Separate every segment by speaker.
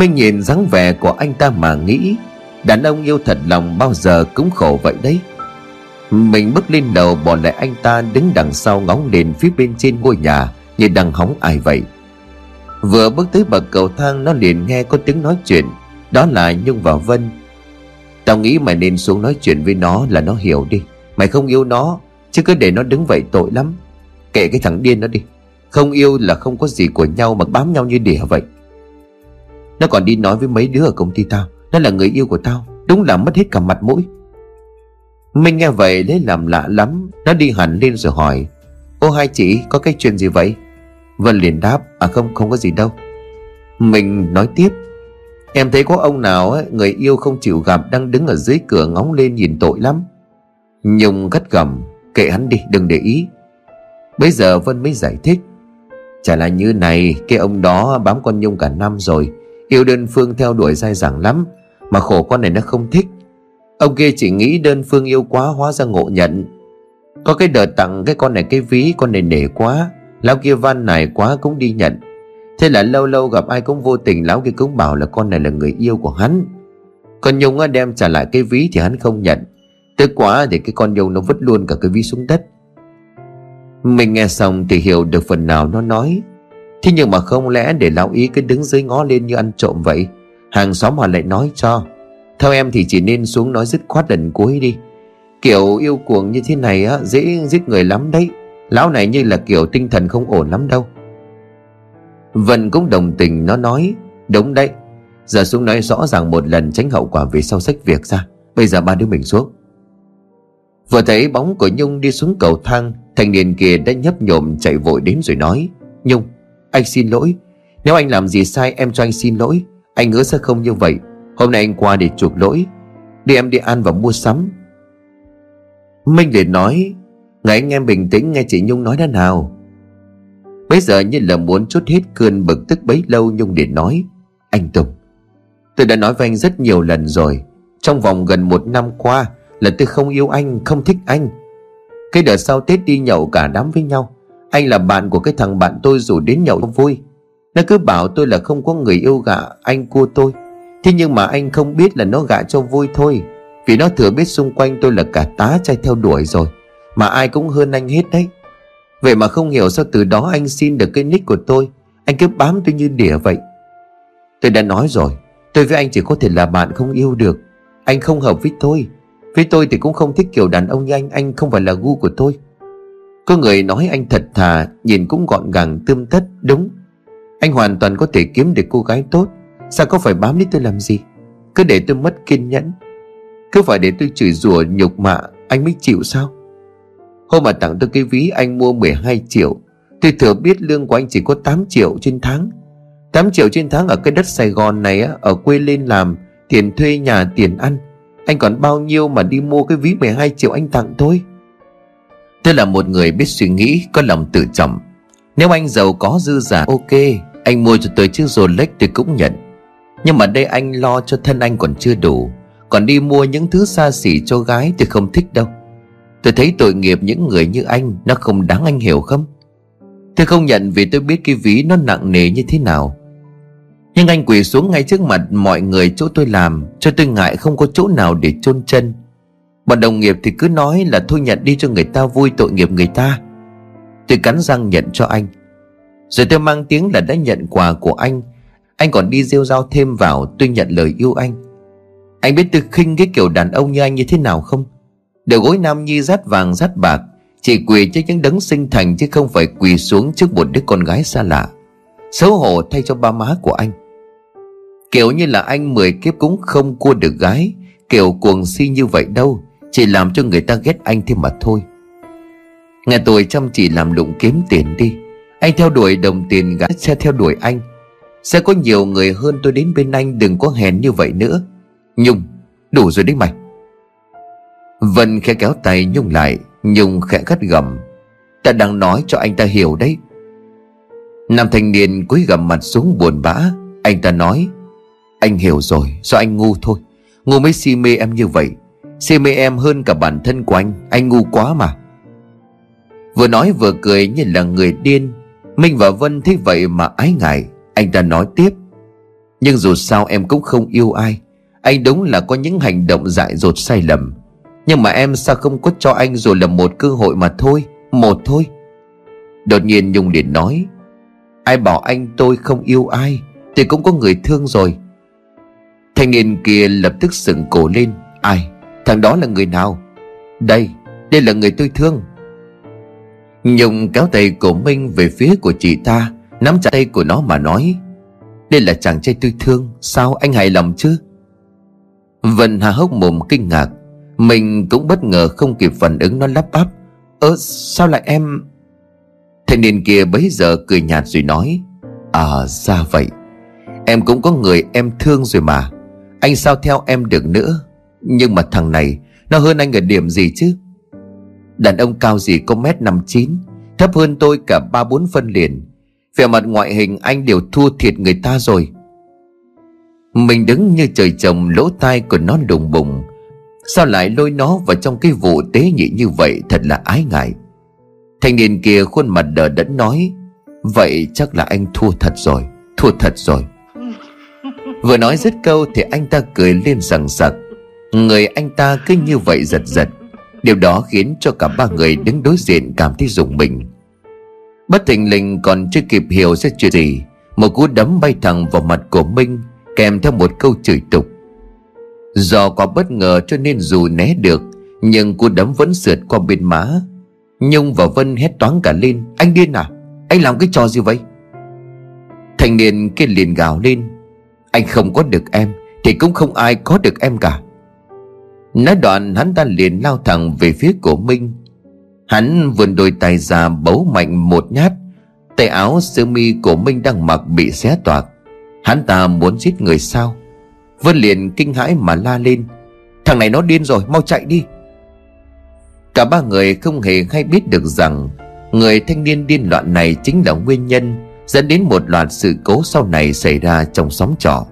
Speaker 1: Minh nhìn dáng vẻ của anh ta mà nghĩ, Đàn ông yêu thật lòng bao giờ cũng khổ vậy đấy. Mình bước lên đầu bỏ lại anh ta đứng đằng sau ngóng lên phía bên trên ngôi nhà Như đang hóng ai vậy. Vừa bước tới bậc cầu thang, nó liền nghe có tiếng nói chuyện, Đó là Nhung và Vân. Tao nghĩ mày nên xuống nói chuyện với nó là nó hiểu đi. Mày không yêu nó, Chứ cứ để nó đứng vậy tội lắm. Kệ cái thằng điên đó đi. Không yêu là không có gì của nhau mà bám nhau như đỉa vậy. Nó còn đi nói với mấy đứa ở công ty tao Nó là người yêu của tao Đúng là mất hết cả mặt mũi. Minh nghe vậy lấy làm lạ lắm Nó đi hẳn lên rồi hỏi Ô hai chị có cái chuyện gì vậy? Vân liền đáp À không không có gì đâu. Mình nói tiếp Em thấy có ông nào ấy, người yêu không chịu gặp Đang đứng ở dưới cửa ngóng lên nhìn tội lắm. Nhung gắt gầm Kệ hắn đi đừng để ý. Bây giờ Vân mới giải thích Chả là như này Cái ông đó bám con Nhung cả năm rồi Yêu đơn phương theo đuổi dai dẳng lắm, Mà khổ con này nó không thích. Ông kia chỉ nghĩ đơn phương yêu quá Hóa ra ngộ nhận. Có cái đợt tặng cái con này cái ví, Con này nể quá, Lão kia van này quá cũng đi nhận. Thế là lâu lâu gặp ai cũng vô tình, Lão kia cũng bảo là con này là người yêu của hắn. Còn Nhung đem trả lại cái ví Thì hắn không nhận. Tức quá thì cái con Nhung nó vứt luôn cả cái ví xuống đất. Mình nghe xong thì hiểu được phần nào nó nói. Thế nhưng mà không lẽ để lão ý cứ đứng dưới ngó lên như ăn trộm vậy? Hàng xóm họ lại nói cho, Theo em thì chỉ nên xuống nói dứt khoát lần cuối đi. Kiểu yêu cuồng như thế này á, Dễ giết người lắm đấy. Lão này như là kiểu tinh thần không ổn lắm đâu. Vân cũng đồng tình, nó nói, Đúng đấy. Giờ xuống nói rõ ràng một lần tránh hậu quả về sau sách việc ra. Bây giờ ba đứa mình xuống. Vừa thấy bóng của Nhung đi xuống cầu thang, Thanh niên kia đã nhấp nhộm chạy vội đến rồi nói, Nhung anh xin lỗi. Nếu anh làm gì sai, em cho anh xin lỗi. Anh hứa sẽ không như vậy. Hôm nay anh qua để chuộc lỗi. Đi em đi ăn và mua sắm. Minh liền nói Ngày anh em bình tĩnh, nghe chị Nhung nói đã nào. Bây giờ như là muốn chút hết cơn bực tức bấy lâu, Nhung liền nói, Anh Tùng, Tôi đã nói với anh rất nhiều lần rồi. Trong vòng gần một năm qua Là tôi không yêu anh, Không thích anh. Cái đợt sau Tết đi nhậu cả đám với nhau. Anh là bạn của cái thằng bạn tôi rủ đến nhậu vui. Nó cứ bảo tôi là không có người yêu gạ Anh cua tôi. Thế nhưng mà anh không biết là nó gạ cho vui thôi. Vì nó thừa biết xung quanh tôi là cả tá trai theo đuổi rồi, Mà ai cũng hơn anh hết đấy. Vậy mà không hiểu sao từ đó anh xin được cái nick của tôi. Anh cứ bám tôi như đỉa vậy. Tôi đã nói rồi, Tôi với anh chỉ có thể là bạn không yêu được. Anh không hợp với tôi. Với tôi thì cũng không thích kiểu đàn ông như anh Anh không phải là gu của tôi. Có người nói anh thật thà Nhìn cũng gọn gàng tươm tất Đúng. Anh hoàn toàn có thể kiếm được cô gái tốt. Sao có phải bám lấy tôi làm gì? Cứ để tôi mất kiên nhẫn. Cứ phải để tôi chửi rủa nhục mạ Anh mới chịu sao? Hôm mà tặng tôi cái ví anh mua 12 triệu. Tôi thừa biết lương của anh chỉ có 8 triệu trên tháng. 8 triệu trên tháng ở cái đất Sài Gòn này á, Ở quê lên làm Tiền thuê nhà tiền ăn. Anh còn bao nhiêu mà đi mua cái ví 12 triệu anh tặng tôi? Tôi là một người biết suy nghĩ, Có lòng tự trọng. Nếu anh giàu có dư giả, ok, Anh mua cho tôi chiếc Rolex tôi cũng nhận. Nhưng mà đây anh lo cho thân anh còn chưa đủ, Còn đi mua những thứ xa xỉ cho gái thì không thích đâu. Tôi thấy tội nghiệp những người như anh, Nó không đáng anh hiểu không? Tôi không nhận vì tôi biết cái ví nó nặng nề như thế nào. Nhưng anh quỳ xuống ngay trước mặt mọi người chỗ tôi làm, Cho tôi ngại không có chỗ nào để chôn chân. Bọn đồng nghiệp thì cứ nói là thôi nhận đi cho người ta vui tội nghiệp người ta. Tôi cắn răng nhận cho anh. Rồi tôi mang tiếng là đã nhận quà của anh. Anh còn đi rêu rao thêm vào, tôi nhận lời yêu anh. Anh biết tôi khinh cái kiểu đàn ông như anh như thế nào không? Đầu gối nam nhi rát vàng rát bạc, Chỉ quỳ cho những đấng sinh thành Chứ không phải quỳ xuống trước một đứa con gái xa lạ. Xấu hổ thay cho ba má của anh. Kiểu như là anh mười kiếp cũng không cua được gái, Kiểu cuồng si như vậy đâu. Chỉ làm cho người ta ghét anh thêm mà thôi. Nghe tôi chăm chỉ làm lụng kiếm tiền đi. Anh theo đuổi đồng tiền gã sẽ theo đuổi anh. Sẽ có nhiều người hơn tôi đến bên anh, Đừng có hèn như vậy nữa. Nhung, đủ rồi đấy mày. Vân khẽ kéo tay Nhung lại, Nhung khẽ gắt gầm. Ta đang nói cho anh ta hiểu đấy. Nam thanh niên cúi gầm mặt xuống buồn bã. Anh ta nói, Anh hiểu rồi, do anh ngu thôi. Ngu mới si mê em như vậy. Si mê em hơn cả bản thân của anh Anh ngu quá mà. Vừa nói vừa cười như là người điên. Minh và Vân thấy vậy mà ái ngại. Anh ta nói tiếp. Nhưng dù sao em cũng không yêu ai. Anh đúng là có những hành động dại dột sai lầm. Nhưng mà em sao không có cho anh rồi là một cơ hội mà thôi, Một thôi. Đột nhiên Nhung liền nói, Ai bảo anh tôi không yêu ai Thì cũng có người thương rồi. Thanh niên kia lập tức sững cổ lên, Ai? Thằng đó là người nào? Đây Đây là người tôi thương. Nhung kéo tay của Minh về phía của chị ta, Nắm chặt tay của nó mà nói, Đây là chàng trai tôi thương, Sao anh hài lòng chứ? Vân hà hốc mồm kinh ngạc. Mình cũng bất ngờ không kịp phản ứng, nó lắp bắp, Ơ, sao lại em? Thanh niên kia bấy giờ cười nhạt rồi nói À ra vậy. Em cũng có người em thương rồi mà. Anh sao theo em được nữa? Nhưng mà thằng này, Nó hơn anh ở điểm gì chứ? Đàn ông cao gì có mét năm chín, Thấp hơn tôi cả ba bốn phân liền. Về mặt ngoại hình anh đều thua thiệt người ta rồi. Mình đứng như trời trồng, lỗ tai của nó đùng bùng. Sao lại lôi nó vào trong cái vụ tế nhị như vậy, Thật là ái ngại. Thanh niên kia khuôn mặt đờ đẫn nói, Vậy chắc là anh thua thật rồi, Thua thật rồi. Vừa nói dứt câu thì anh ta cười lên rằng sặc. Người anh ta cứ như vậy giật giật. Điều đó khiến cho cả ba người đứng đối diện cảm thấy rùng mình. Bất thình lình còn chưa kịp hiểu sẽ chuyện gì, Một cú đấm bay thẳng vào mặt của Minh, Kèm theo một câu chửi tục. Do có bất ngờ cho nên dù né được, Nhưng cú đấm vẫn sượt qua bên má. Nhung và Vân hét toáng cả lên, Anh điên à? Anh làm cái trò gì vậy? Thanh niên kia liền gào lên, Anh không có được em Thì cũng không ai có được em cả. Nói đoạn hắn ta liền lao thẳng về phía của Minh. Hắn vươn đôi tay ra bấu mạnh một nhát. Tay áo sơ mi của Minh đang mặc bị xé toạc. Hắn ta muốn giết người sao? Vân liền kinh hãi mà la lên. Thằng này nó điên rồi, mau chạy đi. Cả ba người không hề hay biết được rằng, Người thanh niên điên loạn này chính là nguyên nhân Dẫn đến một loạt sự cố sau này xảy ra trong xóm trọ.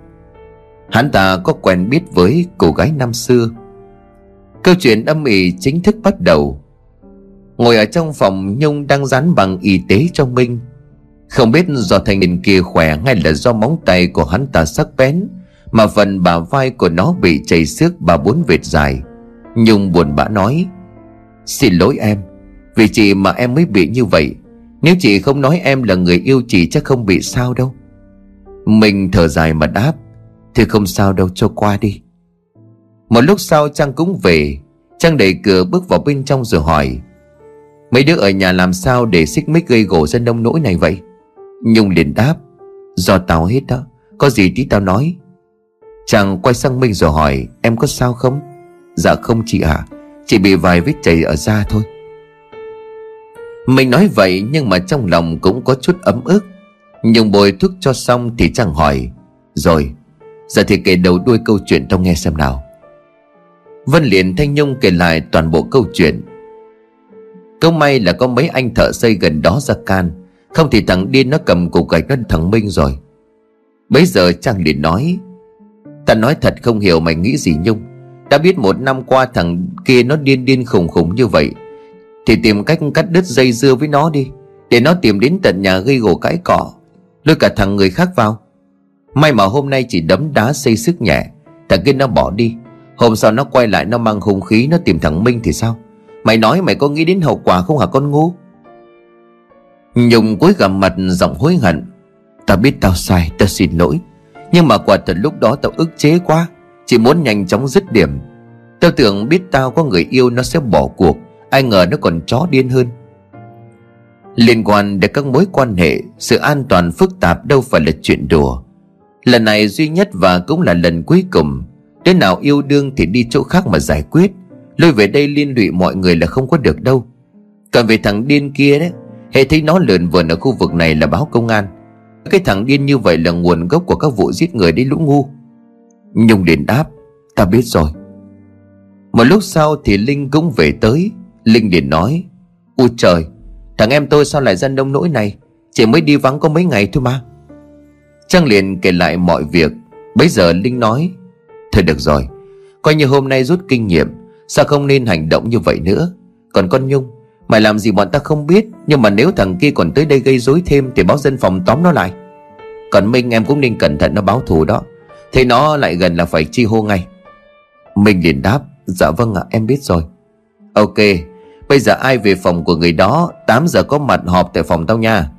Speaker 1: Hắn ta có quen biết với cô gái năm xưa. Câu chuyện âm ỉ chính thức bắt đầu. Ngồi ở trong phòng, Nhung đang dán bằng y tế cho Minh. Không biết do thanh niên kia khỏe hay là do móng tay của hắn ta sắc bén, Mà phần bả vai của nó bị chảy xước ba bốn vệt dài. Nhung buồn bã nói, Xin lỗi em, Vì chị mà em mới bị như vậy. Nếu chị không nói em là người yêu chị chắc không bị sao đâu. Mình thở dài mà đáp, Thì không sao đâu, cho qua đi. Một lúc sau Trang cũng về. Trang đẩy cửa bước vào bên trong rồi hỏi, Mấy đứa ở nhà làm sao để xích mích gây gỗ ra nông nỗi này vậy? Nhung liền đáp, Do tao hết đó, Có gì tí tao nói. Chàng quay sang Minh rồi hỏi, Em có sao không? Dạ không chị ạ à. Chỉ bị vài vết chảy ở da thôi. Mình nói vậy nhưng mà trong lòng cũng có chút ấm ức. Nhung bồi thuốc cho xong thì chàng hỏi, Rồi, Giờ thì kể đầu đuôi câu chuyện tao nghe xem nào. Vân liền thanh Nhung kể lại toàn bộ câu chuyện. Câu may là có mấy anh thợ xây gần đó ra can. Không thì thằng điên nó cầm cục gạch nó thằng Minh rồi. Bây giờ Trang liền nói, Ta nói thật không hiểu mày nghĩ gì Nhung. Đã biết một năm qua thằng kia nó điên điên khủng khủng như vậy. Thì tìm cách cắt đứt dây dưa với nó đi, Để nó tìm đến tận nhà gây gỗ cãi cỏ Lôi cả thằng người khác vào. May mà hôm nay chỉ đấm đá xây sức nhẹ, Thằng kia nó bỏ đi. Hôm sau nó quay lại, nó mang hung khí, Nó tìm thằng Minh thì sao? Mày nói mày có nghĩ đến hậu quả không hả con ngu? Nhung cúi gằm mặt, giọng hối hận. Ta biết tao sai tao xin lỗi. Nhưng mà quả thật lúc đó tao ức chế quá, chỉ muốn nhanh chóng dứt điểm. Tao tưởng biết tao có người yêu nó sẽ bỏ cuộc, Ai ngờ nó còn chó điên hơn. Liên quan đến các mối quan hệ, Sự an toàn phức tạp đâu phải là chuyện đùa. Lần này duy nhất và cũng là lần cuối cùng. Đứa nào yêu đương thì đi chỗ khác mà giải quyết. Lôi về đây liên lụy mọi người là không có được đâu. Còn về thằng điên kia đấy Hệ thấy nó lượn vườn ở khu vực này là báo công an. Cái thằng điên như vậy là nguồn gốc của các vụ giết người đấy lũ ngu. Nhung liền đáp, Ta biết rồi. Một lúc sau thì Linh cũng về tới. Linh liền nói, u trời, Thằng em tôi sao lại ra nông nỗi này? Chỉ mới đi vắng có mấy ngày thôi mà. Trang liền kể lại mọi việc. Bây giờ Linh nói Thôi được rồi. Coi như hôm nay rút kinh nghiệm, Sao không nên hành động như vậy nữa? Còn con Nhung, Mày làm gì bọn ta không biết, Nhưng mà nếu thằng kia còn tới đây gây rối thêm Thì báo dân phòng tóm nó lại. Còn Minh em cũng nên cẩn thận nó báo thù đó. Thế nó lại gần là phải chi hô ngay. Minh liền đáp Dạ vâng ạ, em biết rồi. Ok, Bây giờ ai về phòng của người đó 8 giờ có mặt họp tại phòng tao nha.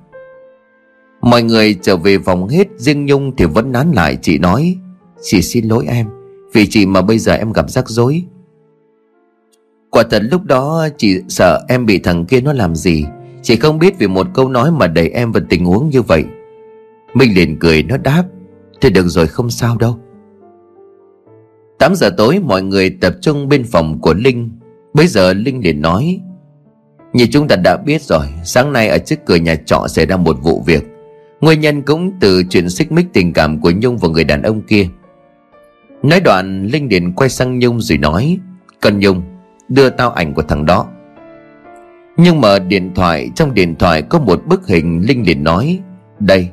Speaker 1: Mọi người trở về phòng hết, Riêng Nhung thì vẫn nán lại, Chị nói, Chị xin lỗi em. Vì chị mà bây giờ em gặp rắc rối. Quả thật lúc đó chị sợ em bị thằng kia nó làm gì. Chị không biết vì một câu nói mà đẩy em vào tình huống như vậy. Minh liền cười, nó đáp Thì được rồi, không sao đâu. 8 giờ tối, mọi người tập trung bên phòng của Linh. Bây giờ Linh liền nói, Như chúng ta đã biết rồi, Sáng nay ở trước cửa nhà trọ xảy ra một vụ việc. Nguyên nhân cũng từ chuyện xích mích tình cảm của Nhung và người đàn ông kia. Nói đoạn, Linh Điền quay sang Nhung rồi nói, Cần Nhung, đưa tao ảnh của thằng đó. Nhưng mà điện thoại, Trong điện thoại có một bức hình Linh liền nói, Đây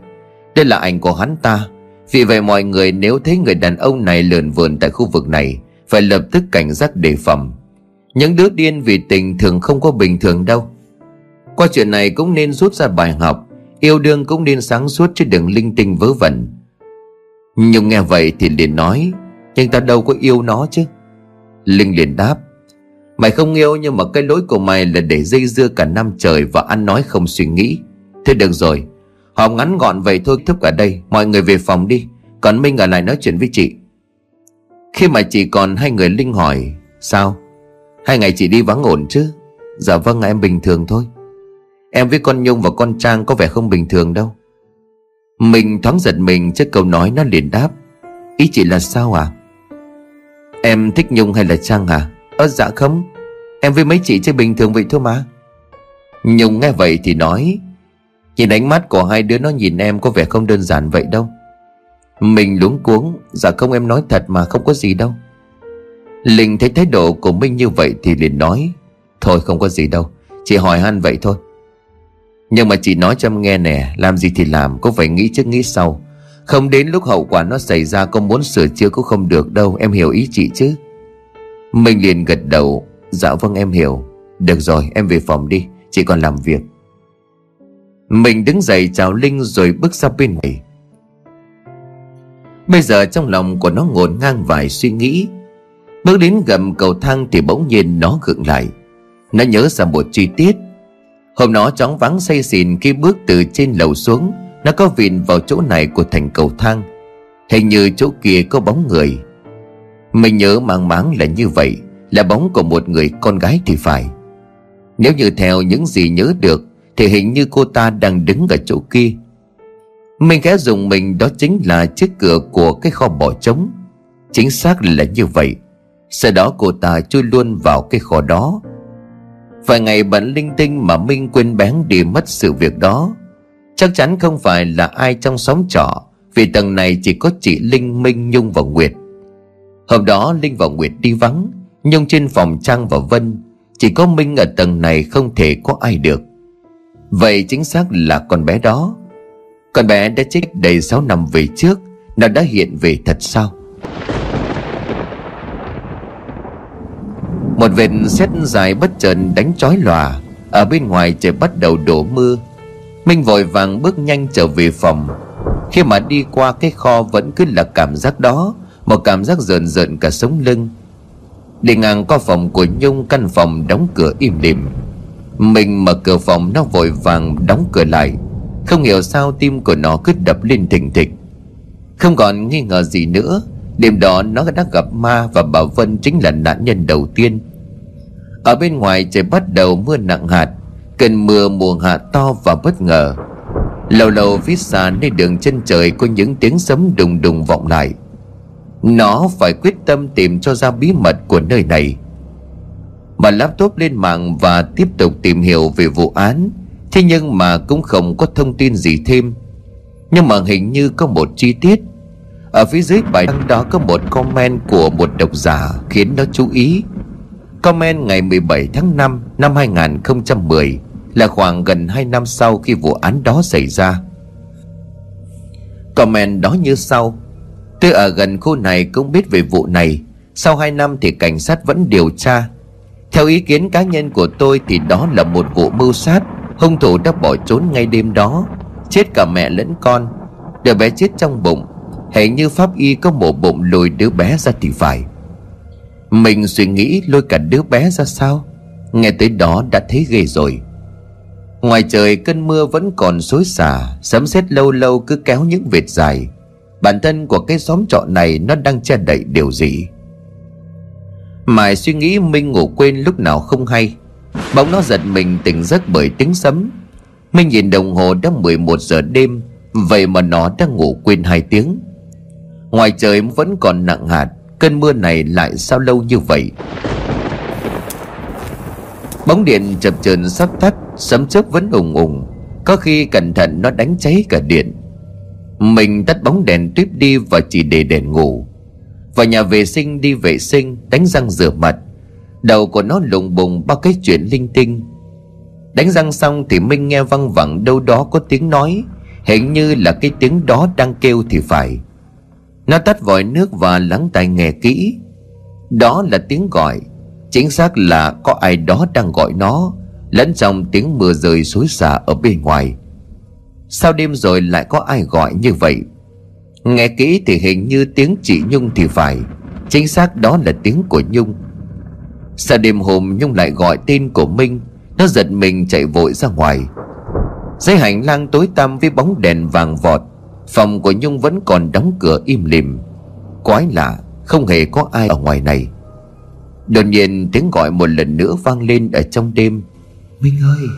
Speaker 1: Đây là ảnh của hắn ta. Vì vậy mọi người nếu thấy người đàn ông này lượn vườn tại khu vực này, Phải lập tức cảnh giác đề phòng. Những đứa điên vì tình thường không có bình thường đâu. Qua chuyện này cũng nên rút ra bài học, Yêu đương cũng nên sáng suốt chứ đừng linh tinh vớ vẩn. Nhưng nghe vậy thì liền nói nhưng ta đâu có yêu nó chứ. Linh liền đáp, Mày không yêu nhưng mà cái lỗi của mày là để dây dưa cả năm trời và ăn nói không suy nghĩ. Thế được rồi, Họp ngắn gọn vậy thôi thúc cả đây, Mọi người về phòng đi, Còn Minh ở lại nói chuyện với chị. Khi mà chị còn hai người Linh hỏi, Sao? Hai ngày chị đi vắng ổn chứ? Dạ vâng em bình thường thôi. Em với con Nhung và con Trang có vẻ không bình thường đâu. Mình thoáng giật mình trước câu nói, nó liền đáp, Ý chị là sao à? Em thích Nhung hay là Trang à? Ơ dạ không. Em với mấy chị chơi bình thường vậy thôi mà. Nhung nghe vậy thì nói, Nhìn ánh mắt của hai đứa nó nhìn em có vẻ không đơn giản vậy đâu. Mình luống cuống Dạ không em nói thật mà không có gì đâu. Linh thấy thái độ của Minh như vậy thì liền nói, Thôi không có gì đâu, Chị hỏi han vậy thôi. Nhưng mà chị nói cho em nghe nè, Làm gì thì làm, Có phải nghĩ trước nghĩ sau. Không đến lúc hậu quả nó xảy ra con muốn sửa chữa cũng không được đâu, Em hiểu ý chị chứ? Minh liền gật đầu. Dạ vâng em hiểu. Được rồi, em về phòng đi, Chị còn làm việc. Mình đứng dậy chào Linh rồi bước ra bên ngoài Bây giờ trong lòng của nó ngổn ngang vài suy nghĩ. Bước đến gầm cầu thang thì bỗng nhiên nó gượng lại. Nó nhớ ra một chi tiết. Hôm đó chóng vắng say xỉn khi bước từ trên lầu xuống. Nó có vịn vào chỗ này của thành cầu thang. Hình như chỗ kia có bóng người. Mình nhớ mang máng là như vậy, Là bóng của một người con gái thì phải. Nếu như theo những gì nhớ được, Thì hình như cô ta đang đứng ở chỗ kia. Mình khẽ dùng mình, đó chính là chiếc cửa của cái kho bỏ trống. Chính xác là như vậy. Sau đó cô ta chui luôn vào cái kho đó. Vài ngày bận linh tinh mà Minh quên bén đi mất sự việc đó. Chắc chắn không phải là ai trong xóm trọ Vì tầng này chỉ có chị Linh, Minh, Nhung và Nguyệt. Hôm đó Linh và Nguyệt đi vắng Nhưng trên phòng Trang và Vân Chỉ có Minh ở tầng này không thể có ai được. Vậy chính xác là con bé đó. Con bé đã chết đầy 6 năm về trước Nó đã hiện về thật sao Một vệt xét dài bất chợt đánh chói lòa Ở bên ngoài trời bắt đầu đổ mưa. Minh vội vàng bước nhanh trở về phòng. Khi mà đi qua cái kho vẫn cứ là cảm giác đó, một cảm giác rợn rợn cả sống lưng. Đi ngang qua phòng của Nhung, Căn phòng đóng cửa im lìm. Mình mở cửa phòng, nó vội vàng đóng cửa lại. Không hiểu sao tim của nó cứ đập lên thình thịch. Không còn nghi ngờ gì nữa, Đêm đó nó đã gặp ma Và bà Vân chính là nạn nhân đầu tiên. Ở bên ngoài trời bắt đầu mưa nặng hạt. Cơn mưa mùa hạ to và bất ngờ. Lâu lâu phía xa nơi đường chân trời Có những tiếng sấm đùng đùng vọng lại. Nó phải quyết tâm tìm cho ra bí mật của nơi này. Mà laptop lên mạng và tiếp tục tìm hiểu về vụ án, Thế nhưng mà cũng không có thông tin gì thêm. Nhưng mà hình như có một chi tiết. Ở phía dưới bài đăng đó có một comment của một độc giả khiến nó chú ý. Comment ngày 17 tháng 5 năm 2010 là khoảng gần 2 năm sau khi vụ án đó xảy ra. Comment đó như sau, Tôi ở gần khu này cũng biết về vụ này. Sau 2 năm thì cảnh sát vẫn điều tra. Theo ý kiến cá nhân của tôi thì đó là một vụ mưu sát. Hung thủ đã bỏ trốn ngay đêm đó. Chết cả mẹ lẫn con. Đứa bé chết trong bụng. Hệ như pháp y có mổ bụng lùi đứa bé ra thì phải. Mình suy nghĩ lôi cả đứa bé ra sao? Nghe tới đó đã thấy ghê rồi. Ngoài trời, cơn mưa vẫn còn xối xả, Sấm sét lâu lâu cứ kéo những vệt dài. Bản thân của cái xóm trọ này, Nó đang che đậy điều gì? Mãi suy nghĩ Minh ngủ quên lúc nào không hay. Bỗng nó giật mình tỉnh giấc bởi tiếng sấm. Minh nhìn đồng hồ đã 11 giờ đêm, Vậy mà nó đã ngủ quên hai tiếng. Ngoài trời vẫn còn nặng hạt, Cơn mưa này lại sao lâu như vậy? Bóng điện chập chờn sắp tắt. Sấm chớp vẫn ùng ùng, Có khi cẩn thận nó đánh cháy cả điện. Mình tắt bóng đèn tuyếp đi Và chỉ để đèn ngủ. Vào nhà vệ sinh đi vệ sinh Đánh răng rửa mặt. Đầu của nó lùng bùng bao cái chuyện linh tinh. Đánh răng xong thì Minh nghe văng vẳng đâu đó có tiếng nói. Hình như là cái tiếng đó đang kêu thì phải. Nó tắt vòi nước và lắng tai nghe kỹ. Đó là tiếng gọi. Chính xác là có ai đó đang gọi nó. Lẫn trong tiếng mưa rơi xối xả ở bên ngoài. Sau đêm rồi lại có ai gọi như vậy? Nghe kỹ thì hình như tiếng chị Nhung thì phải. Chính xác đó là tiếng của Nhung. Sao đêm hôm Nhung lại gọi tên của Minh. Nó giật mình chạy vội ra ngoài. Dưới hành lang tối tăm với bóng đèn vàng vọt, Phòng của Nhung vẫn còn đóng cửa im lìm. Quái lạ, Không hề có ai ở ngoài này. Đột nhiên tiếng gọi một lần nữa vang lên ở trong đêm. Minh ơi.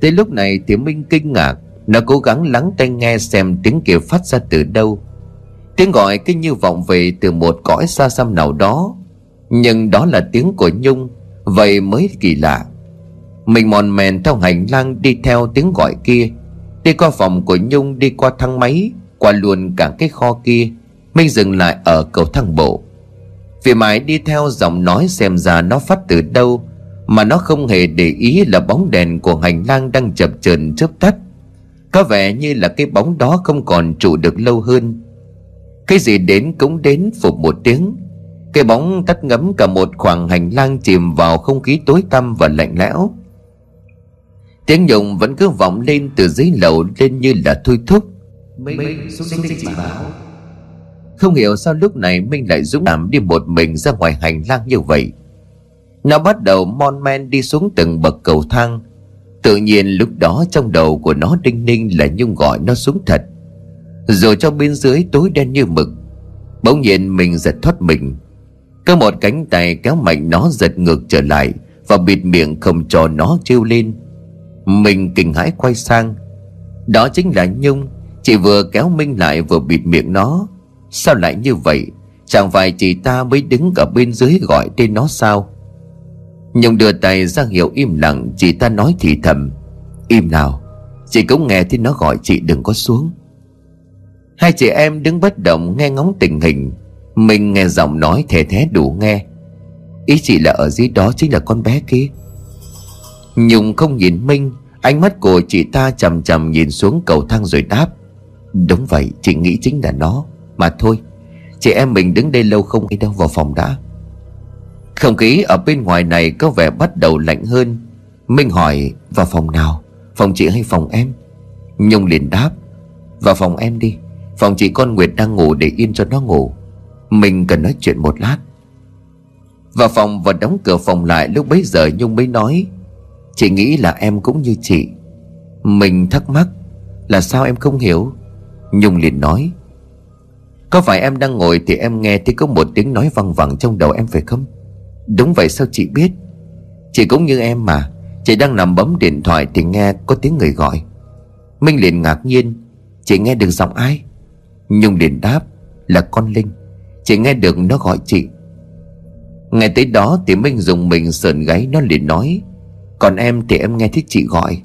Speaker 1: Tới lúc này thì Minh kinh ngạc, Nó cố gắng lắng tai nghe xem tiếng kia phát ra từ đâu. Tiếng gọi cứ như vọng về từ một cõi xa xăm nào đó. Nhưng đó là tiếng của Nhung, Vậy mới kỳ lạ. Mình mòn mèn theo hành lang đi theo tiếng gọi kia. Đi qua phòng của Nhung, đi qua thang máy, Qua luôn cả cái kho kia. Minh dừng lại ở cầu thang bộ. Vì mãi đi theo giọng nói xem ra nó phát từ đâu. Mà nó không hề để ý là bóng đèn của hành lang đang chập chờn chớp tắt. Có vẻ như là cái bóng đó không còn trụ được lâu hơn. Cái gì đến cũng đến phục một tiếng. Cái bóng tắt ngấm cả một khoảng hành lang chìm vào không khí tối tăm và lạnh lẽo. Tiếng nhung vẫn cứ vọng lên từ dưới lầu lên như là thôi thúc. Minh xuống xin chị báo không hiểu sao lúc này Minh lại dũng cảm đi một mình ra ngoài hành lang như vậy nó bắt đầu mon men đi xuống từng bậc cầu thang. Tự nhiên lúc đó trong đầu của nó đinh ninh là Nhung gọi nó xuống thật. Rồi cho bên dưới tối đen như mực, Bỗng nhiên mình giật thoát mình. Có một cánh tay kéo mạnh nó giật ngược trở lại Và bịt miệng không cho nó trêu lên. Mình kinh hãi quay sang. Đó chính là Nhung, Chị vừa kéo Minh lại vừa bịt miệng nó. Sao lại như vậy? Chẳng phải chị ta mới đứng ở bên dưới gọi tên nó sao? Nhung đưa tay ra hiệu im lặng, Chị ta nói thì thầm. Im nào, Chị cũng nghe thấy nó gọi chị đừng có xuống. Hai chị em đứng bất động nghe ngóng tình hình. Mình nghe giọng nói thề thế đủ nghe. Ý chị là ở dưới đó chính là con bé kia. Nhung không nhìn Minh, Ánh mắt của chị ta chầm chầm nhìn xuống cầu thang rồi đáp. Đúng vậy, chị nghĩ chính là nó. Mà thôi, Chị em mình đứng đây lâu không đi đâu vào phòng đã. Không khí ở bên ngoài này có vẻ bắt đầu lạnh hơn. Minh hỏi, vào phòng nào? Phòng chị hay phòng em? Nhung liền đáp, Vào phòng em đi. Phòng chị con Nguyệt đang ngủ để yên cho nó ngủ. Mình cần nói chuyện một lát. Vào phòng và đóng cửa phòng lại, Lúc bấy giờ Nhung mới nói, Chị nghĩ là em cũng như chị. Mình thắc mắc, Là sao em không hiểu? Nhung liền nói, có phải em đang ngồi thì em nghe thấy có một tiếng nói văng vẳng trong đầu em phải không? Đúng vậy sao chị biết? Chị cũng như em mà. Chị đang nằm bấm điện thoại thì nghe có tiếng người gọi. Minh liền ngạc nhiên. Chị nghe được giọng ai? Nhung liền đáp, là con Linh. Chị nghe được nó gọi chị. Nghe tới đó thì Minh dùng mình sờn gáy Nó liền nói, Còn em thì em nghe thấy chị gọi.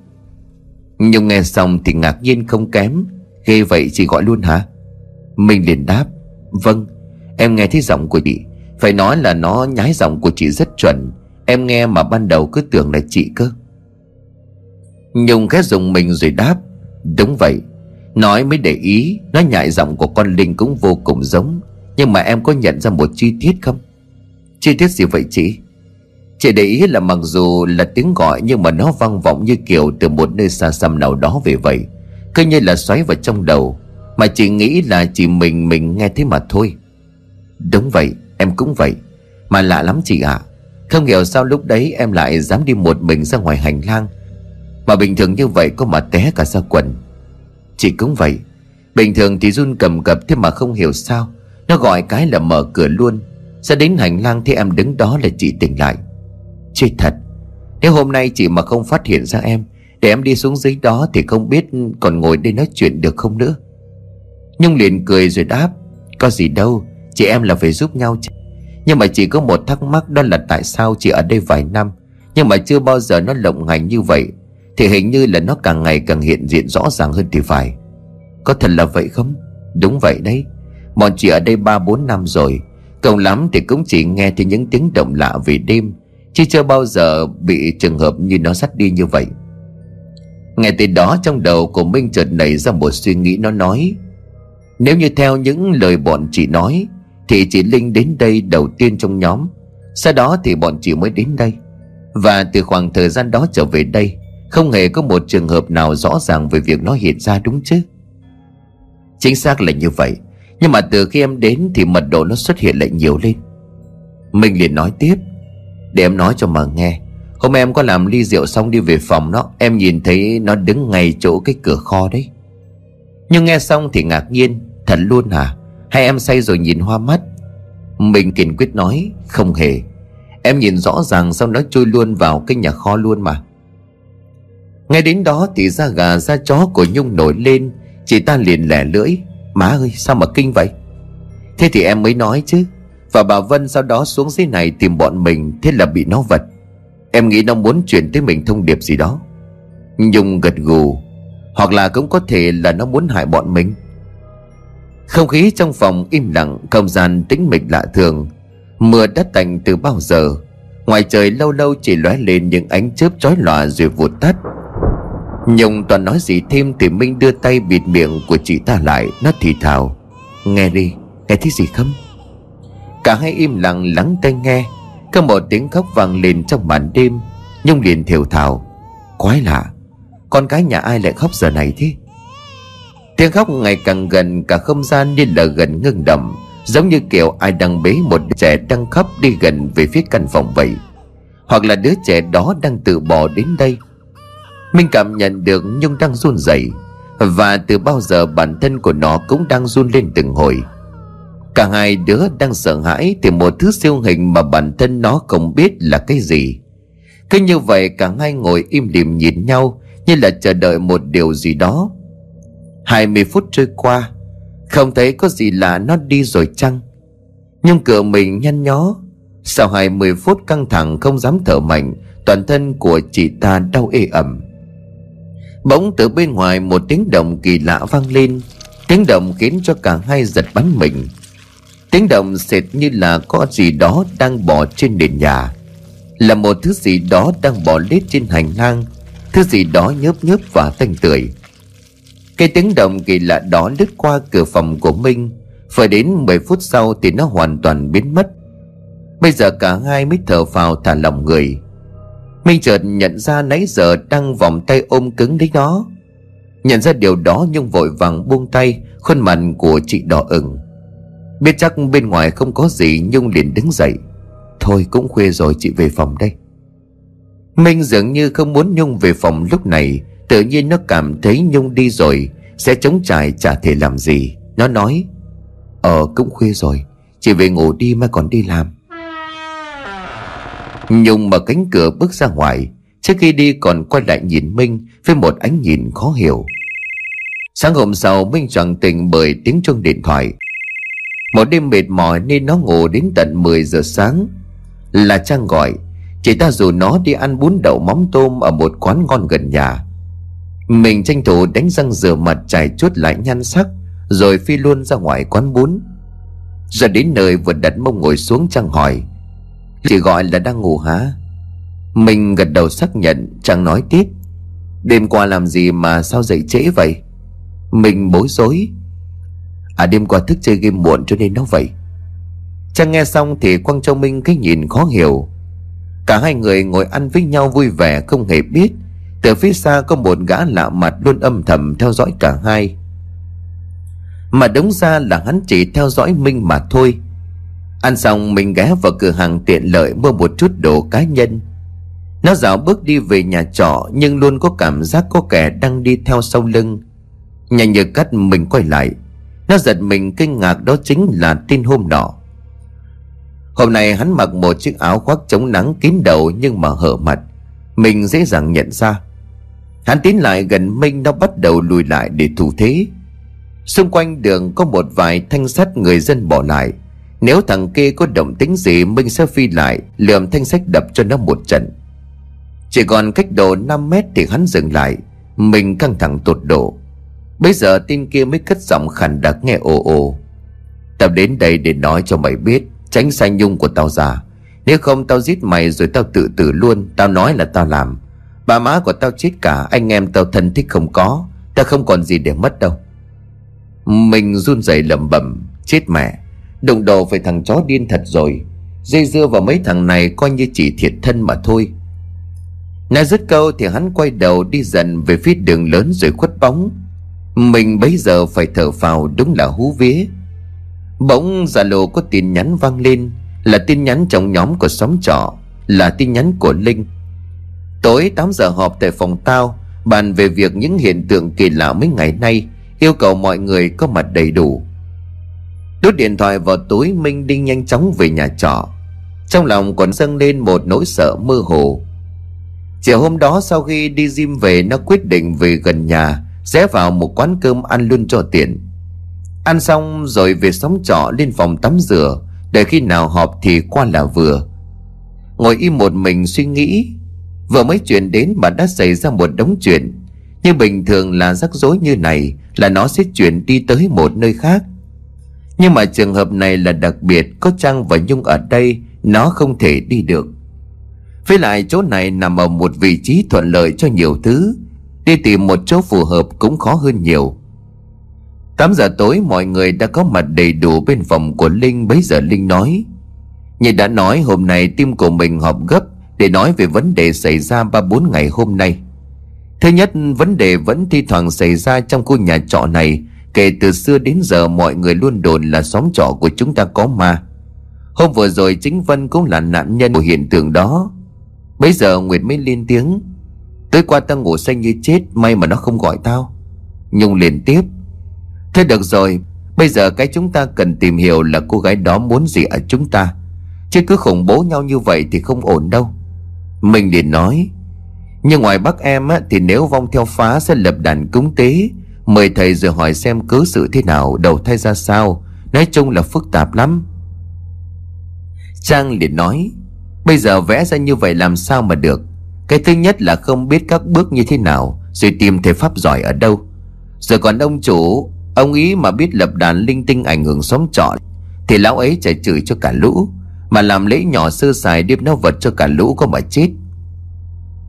Speaker 1: Nhung nghe xong thì ngạc nhiên không kém. Ghê vậy chị gọi luôn hả? Minh liền đáp Vâng Em nghe thấy giọng của chị. Phải nói là nó nhái giọng của chị rất chuẩn. Em nghe mà ban đầu cứ tưởng là chị cơ. Nhung khẽ dùng mình rồi đáp. Đúng vậy. Nói mới để ý, nó nhại giọng của con Linh cũng vô cùng giống. Nhưng mà em có nhận ra một chi tiết không? Chi tiết gì vậy chị? Chị để ý là mặc dù là tiếng gọi Nhưng mà nó vang vọng như kiểu Từ một nơi xa xăm nào đó về vậy. Cứ như là xoáy vào trong đầu. Mà chị nghĩ là chỉ mình mình nghe thế mà thôi. Đúng vậy. Em cũng vậy. Mà lạ lắm chị ạ. À. Không hiểu sao lúc đấy em lại dám đi một mình ra ngoài hành lang. Mà bình thường như vậy có mà té cả ra quần. Chị cũng vậy. Bình thường thì run cầm cập thế mà không hiểu sao. Nó gọi cái là mở cửa luôn. Sẽ đến hành lang thì em đứng đó là chị tỉnh lại. Chị thật. Nếu hôm nay chị mà không phát hiện ra em, Để em đi xuống dưới đó thì không biết còn ngồi đây nói chuyện được không nữa. Nhung liền cười rồi đáp, Có gì đâu. Chị em là phải giúp nhau chứ. Nhưng mà chỉ có một thắc mắc, đó là tại sao chị ở đây vài năm, Nhưng mà chưa bao giờ nó lộng hành như vậy. Thì hình như là nó càng ngày càng hiện diện rõ ràng hơn thì phải. Có thật là vậy không? Đúng vậy đấy. Bọn chị ở đây ba, bốn năm rồi. Cộng lắm thì cũng chỉ nghe thấy những tiếng động lạ về đêm, Chứ chưa bao giờ bị trường hợp như nó sắt đi như vậy. Ngay từ đó trong đầu của Minh chợt nảy ra một suy nghĩ, nó nói, Nếu như theo những lời bọn chị nói thì chị Linh đến đây đầu tiên trong nhóm. Sau đó thì bọn chị mới đến đây. Và từ khoảng thời gian đó trở về đây, Không hề có một trường hợp nào rõ ràng về việc nó hiện ra, đúng chứ? Chính xác là như vậy. Nhưng mà từ khi em đến thì mật độ nó xuất hiện lại nhiều lên. Mình liền nói tiếp. Để em nói cho mà nghe. Hôm em có làm ly rượu xong đi về phòng nó Em nhìn thấy nó đứng ngay chỗ cái cửa kho đấy. Nhưng nghe xong thì ngạc nhiên, Thật luôn hả? Hay em say rồi nhìn hoa mắt. Mình kiên quyết nói, Không hề. Em nhìn rõ ràng sau nó trôi luôn vào cái nhà kho luôn mà. Ngay đến đó thì da gà, da chó của Nhung nổi lên. Chị ta liền lẻ lưỡi, Má ơi, sao mà kinh vậy? Thế thì em mới nói chứ, và bà Vân sau đó xuống dưới này tìm bọn mình, Thế là bị nó vật. Em nghĩ nó muốn chuyển tới mình thông điệp gì đó. Nhung gật gù, Hoặc là cũng có thể là nó muốn hại bọn mình. Không khí trong phòng im lặng Không gian tĩnh mịch lạ thường. Mưa đã tạnh từ bao giờ? Ngoài trời lâu lâu chỉ lóe lên những ánh chớp chói lòa rồi vụt tắt. Nhung toàn nói gì thêm thì Minh đưa tay bịt miệng của chị ta lại Nó thì thào. Nghe đi, nghe thấy gì không? Cả hai im lặng lắng tai nghe. Có một tiếng khóc vang lên trong màn đêm. Nhung liền thều thào. Quái lạ Con cái nhà ai lại khóc giờ này thế? Tiếng khóc ngày càng gần, Cả không gian như là gần ngưng đầm, Giống như kiểu ai đang bế một đứa trẻ đang khóc đi gần về phía căn phòng vậy. Hoặc là đứa trẻ đó đang tự bỏ đến đây. Minh cảm nhận được Nhung đang run rẩy, Và từ bao giờ bản thân của nó cũng đang run lên từng hồi. Cả hai đứa đang sợ hãi Thì một thứ siêu hình mà bản thân nó không biết là cái gì. Cứ như vậy cả hai ngồi im lìm nhìn nhau, Như là chờ đợi một điều gì đó. 20 phút trôi qua, Không thấy có gì lạ, nó đi rồi chăng? Nhưng cửa mình nhăn nhó. Sau 20 phút căng thẳng không dám thở mạnh, Toàn thân của chị ta đau ê ẩm. Bỗng từ bên ngoài một tiếng động kỳ lạ vang lên. Tiếng động khiến cho cả hai giật bắn mình. Tiếng động sệt như là có gì đó đang bò trên nền nhà. Là một thứ gì đó đang bò lết trên hành lang. Thứ gì đó nhớp nhớp và tanh tưởi. Cái tiếng động kỳ lạ đó lướt qua cửa phòng của Minh. Phải đến 10 phút sau thì nó hoàn toàn biến mất. Bây giờ cả hai mới thở phào thả lòng người. Minh chợt nhận ra nãy giờ đang vòng tay ôm cứng lấy nó. Nhận ra điều đó nhưng vội vàng buông tay, Khuôn mặt của chị đỏ ửng. Biết chắc bên ngoài không có gì Nhung liền đứng dậy. Thôi cũng khuya rồi chị về phòng đây. Minh dường như không muốn Nhung về phòng lúc này. Tự nhiên nó cảm thấy Nhung đi rồi, Sẽ chống trải chả thể làm gì. Nó nói Ờ cũng khuya rồi, Chị về ngủ đi mà còn đi làm. Nhung mở cánh cửa bước ra ngoài. Trước khi đi còn quay lại nhìn Minh Với một ánh nhìn khó hiểu. Sáng hôm sau, Minh choàng tỉnh bởi tiếng chuông điện thoại. Một đêm mệt mỏi nên nó ngủ đến tận 10 giờ sáng. Là Trang gọi, Chị ta rủ nó đi ăn bún đậu mắm tôm Ở một quán ngon gần nhà. Mình tranh thủ đánh răng rửa mặt Trải chuốt lại nhan sắc, Rồi phi luôn ra ngoài quán bún. Giờ đến nơi vừa đặt mông ngồi xuống Trang hỏi chỉ gọi là đang ngủ hả? Mình gật đầu xác nhận Trang nói tiếp, Đêm qua làm gì mà sao dậy trễ vậy? Mình bối rối À đêm qua thức chơi game muộn cho nên nó vậy. Trang nghe xong thì Quang Châu Minh cái nhìn khó hiểu. Cả hai người ngồi ăn với nhau vui vẻ không hề biết. Từ phía xa có một gã lạ mặt luôn âm thầm theo dõi cả hai. Mà đúng ra là hắn chỉ theo dõi Minh mà thôi. Ăn xong mình ghé vào cửa hàng tiện lợi mua một chút đồ cá nhân. Nó dạo bước đi về nhà trọ, Nhưng luôn có cảm giác có kẻ đang đi theo sau lưng. Nhà như cắt mình quay lại. Nó giật mình, kinh ngạc đó chính là tin hôm nọ. Hôm nay hắn mặc một chiếc áo khoác chống nắng kín đầu nhưng mà hở mặt. Mình dễ dàng nhận ra. Hắn tiến lại gần Minh nó bắt đầu lùi lại để thủ thế. Xung quanh đường có một vài thanh sắt người dân bỏ lại. Nếu thằng kia có động tính gì, Minh sẽ phi lại, Lượm thanh sách đập cho nó một trận. Chỉ còn cách độ 5 mét thì hắn dừng lại. Mình căng thẳng tột độ. Bây giờ tin kia mới cất giọng khàn đặc nghe ồ ồ. Tao đến đây để nói cho mày biết, Tránh xanh nhung của tao ra. Nếu không tao giết mày rồi tao tự tử luôn, Tao nói là tao làm. Bà má của tao chết cả, Anh em tao thân thích không có, Tao không còn gì để mất đâu. Mình run rẩy lẩm bẩm, Chết mẹ. Đồng đồ phải thằng chó điên thật rồi. Dây dưa vào mấy thằng này coi như chỉ thiệt thân mà thôi. Nói dứt câu thì hắn quay đầu đi dần về phía đường lớn rồi khuất bóng. Mình bấy giờ phải thở phào đúng là hú vía. Bỗng Zalo có tin nhắn vang lên, Là tin nhắn trong nhóm của xóm trọ, Là tin nhắn của Linh. Tối 8 giờ họp tại phòng tao, Bàn về việc những hiện tượng kỳ lạ mấy ngày nay, Yêu cầu mọi người có mặt đầy đủ. Đút điện thoại vào túi Minh đi nhanh chóng về nhà trọ. Trong lòng còn dâng lên một nỗi sợ mơ hồ. Chiều hôm đó sau khi đi gym về, Nó quyết định về gần nhà, Rẽ vào một quán cơm ăn luôn cho tiện. Ăn xong rồi về sống trọ lên phòng tắm rửa, Để khi nào họp thì qua là vừa. Ngồi im một mình suy nghĩ Vừa mới chuyện đến mà đã xảy ra một đống chuyện. Như bình thường là rắc rối như này, Là nó sẽ chuyển đi tới một nơi khác. Nhưng mà trường hợp này là đặc biệt, Có Trang và Nhung ở đây, Nó không thể đi được. Với lại chỗ này nằm ở một vị trí thuận lợi cho nhiều thứ. Đi tìm một chỗ phù hợp cũng khó hơn nhiều. 8 giờ tối, mọi người đã có mặt đầy đủ bên phòng của Linh. Bấy giờ Linh nói Như đã nói hôm nay tim của mình họp gấp để nói về vấn đề xảy ra 3-4 ngày hôm nay. Thứ nhất, vấn đề vẫn thi thoảng xảy ra trong khu nhà trọ này. Kể từ xưa đến giờ, mọi người luôn đồn là xóm trọ của chúng ta có ma. Hôm vừa rồi, chính Vân cũng là nạn nhân của hiện tượng đó. Bây giờ, Nguyệt mới lên tiếng. Tối qua tao ngủ say như chết, May mà nó không gọi tao. Nhung liền tiếp. Thế được rồi, Bây giờ cái chúng ta cần tìm hiểu là cô gái đó muốn gì ở chúng ta. Chứ cứ khủng bố nhau như vậy thì không ổn đâu. Mình liền nói Nhưng ngoài bác em á, thì nếu vong theo phá sẽ lập đàn cúng tế Mời thầy rồi hỏi xem cứ sự thế nào Đầu thay ra sao. Nói chung là phức tạp lắm. Trang liền nói Bây giờ vẽ ra như vậy làm sao mà được? Cái thứ nhất là không biết các bước như thế nào Rồi tìm thầy pháp giỏi ở đâu. Rồi còn ông chủ Ông ý mà biết lập đàn linh tinh ảnh hưởng xóm trọ Thì lão ấy chạy chửi cho cả lũ. Mà làm lễ nhỏ sơ sài điệp nó vật cho cả lũ có mà chết.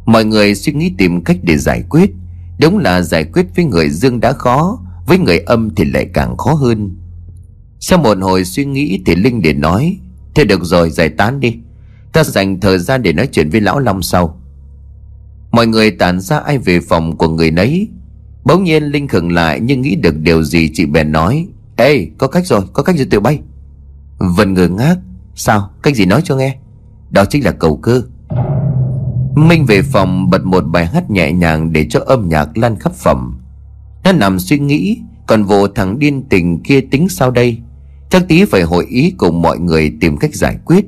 Speaker 1: Mọi người suy nghĩ tìm cách để giải quyết. Đúng là giải quyết với người dương đã khó, Với người âm thì lại càng khó hơn. Sau một hồi suy nghĩ thì Linh để nói, Thế được rồi, giải tán đi. Ta dành thời gian để nói chuyện với lão Long sau. Mọi người tản ra ai về phòng của người nấy. Bỗng nhiên Linh khựng lại nhưng nghĩ được điều gì chị bèn nói, Ê, có cách rồi, có cách rồi tiểu bay? Vân ngơ ngác. Sao? Cách gì nói cho nghe? Đó chính là cầu cơ. Minh về phòng bật một bài hát nhẹ nhàng Để cho âm nhạc lan khắp phòng. Nó nằm suy nghĩ Còn vụ thằng điên tình kia tính sao đây? Chắc tí phải hội ý cùng mọi người Tìm cách giải quyết.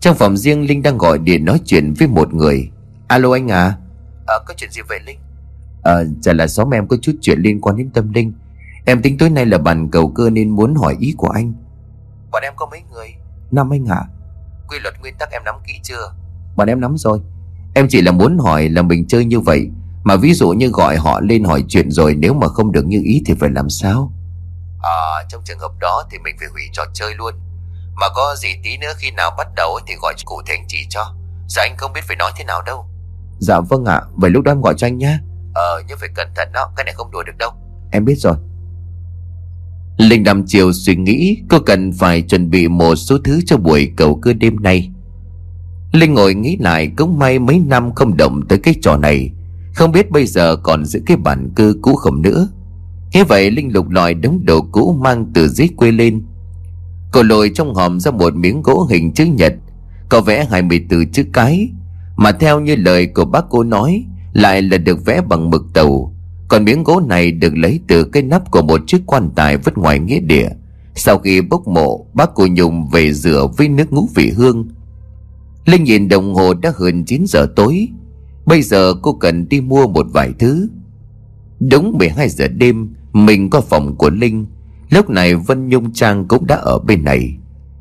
Speaker 1: Trong phòng riêng Linh đang gọi điện nói chuyện với một người. Alo anh à? Ờ có chuyện gì vậy Linh? Ờ chả là xóm em có chút chuyện liên quan đến tâm linh. Em tính tối nay là bàn cầu cơ nên muốn hỏi ý của anh. Bọn em có mấy người Năm anh ạ. Quy luật nguyên tắc em nắm kỹ chưa? Bọn em nắm rồi. Em chỉ là muốn hỏi là mình chơi như vậy Mà ví dụ như gọi họ lên hỏi chuyện rồi Nếu mà không được như ý thì phải làm sao? À trong trường hợp đó thì mình phải hủy trò chơi luôn. Mà có gì tí nữa khi nào bắt đầu thì gọi cụ thể anh chỉ cho. Dạ anh không biết phải nói thế nào đâu. Dạ vâng ạ Vậy lúc đó em gọi cho anh nhé Ờ nhưng phải cẩn thận đó Cái này không đùa được đâu. Em biết rồi Linh đăm chiều suy nghĩ Cô cần phải chuẩn bị một số thứ cho buổi cầu cơ đêm nay. Linh ngồi nghĩ lại cũng may mấy năm không động tới cái trò này. Không biết bây giờ còn giữ cái bản cư cũ không nữa. Thế vậy, Linh lục lọi đống đồ cũ mang từ dưới quê lên. Cô lồi trong hòm ra một miếng gỗ hình chữ nhật, Có vẽ 24 chữ cái. Mà theo như lời của bác cô nói, Lại là được vẽ bằng mực tàu. Còn miếng gỗ này được lấy từ cái nắp của một chiếc quan tài vứt ngoài nghĩa địa. Sau khi bốc mộ, Bác cô Nhung về rửa với nước ngũ vị hương. Linh nhìn đồng hồ đã hơn 9 giờ tối. Bây giờ cô cần đi mua một vài thứ. Đúng 12 giờ đêm, Mình có phòng của Linh. Lúc này Vân Nhung Trang cũng đã ở bên này.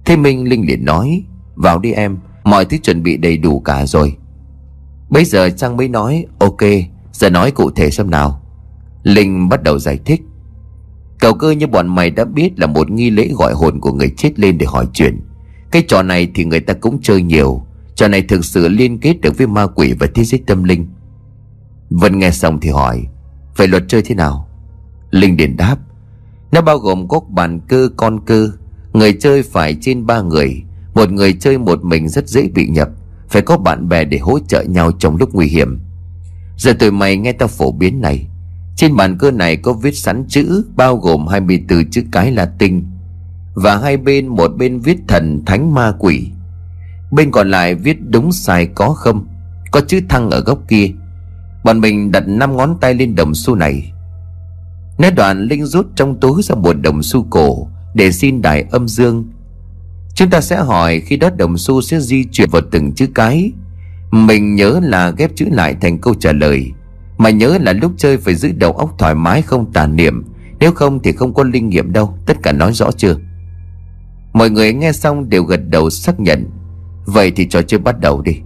Speaker 1: Thế Minh Linh liền nói, Vào đi em, Mọi thứ chuẩn bị đầy đủ cả rồi. Bây giờ Trang mới nói, Ok, Giờ nói cụ thể xem nào. Linh bắt đầu giải thích. Cầu cơ như bọn mày đã biết là một nghi lễ gọi hồn của người chết lên để hỏi chuyện. Cái trò này thì người ta cũng chơi nhiều. Trò này thực sự liên kết được với ma quỷ và thế giới tâm linh. Vân nghe xong thì hỏi, Vậy luật chơi thế nào? Linh điền đáp, Nó bao gồm có bàn cơ, con cơ. Người chơi phải trên ba người. Một người chơi một mình rất dễ bị nhập. Phải có bạn bè để hỗ trợ nhau trong lúc nguy hiểm. Giờ tụi mày nghe tao phổ biến này trên bàn cơ này có viết sẵn chữ, Bao gồm 24 chữ cái Latin Và hai bên, một bên viết thần thánh ma quỷ. Bên còn lại viết đúng sai có không, Có chữ thăng ở góc kia. Bọn mình đặt năm ngón tay lên đồng xu này. Nét đoạn Linh rút trong túi ra một đồng xu cổ Để xin đại âm dương. Chúng ta sẽ hỏi khi đó đồng xu sẽ di chuyển vào từng chữ cái. Mình nhớ là ghép chữ lại thành câu trả lời. Mà nhớ là lúc chơi phải giữ đầu óc thoải mái không tàn niệm. Nếu không thì không có linh nghiệm đâu, Tất cả nói rõ chưa? Mọi người nghe xong đều gật đầu xác nhận. Vậy thì trò chơi bắt đầu đi.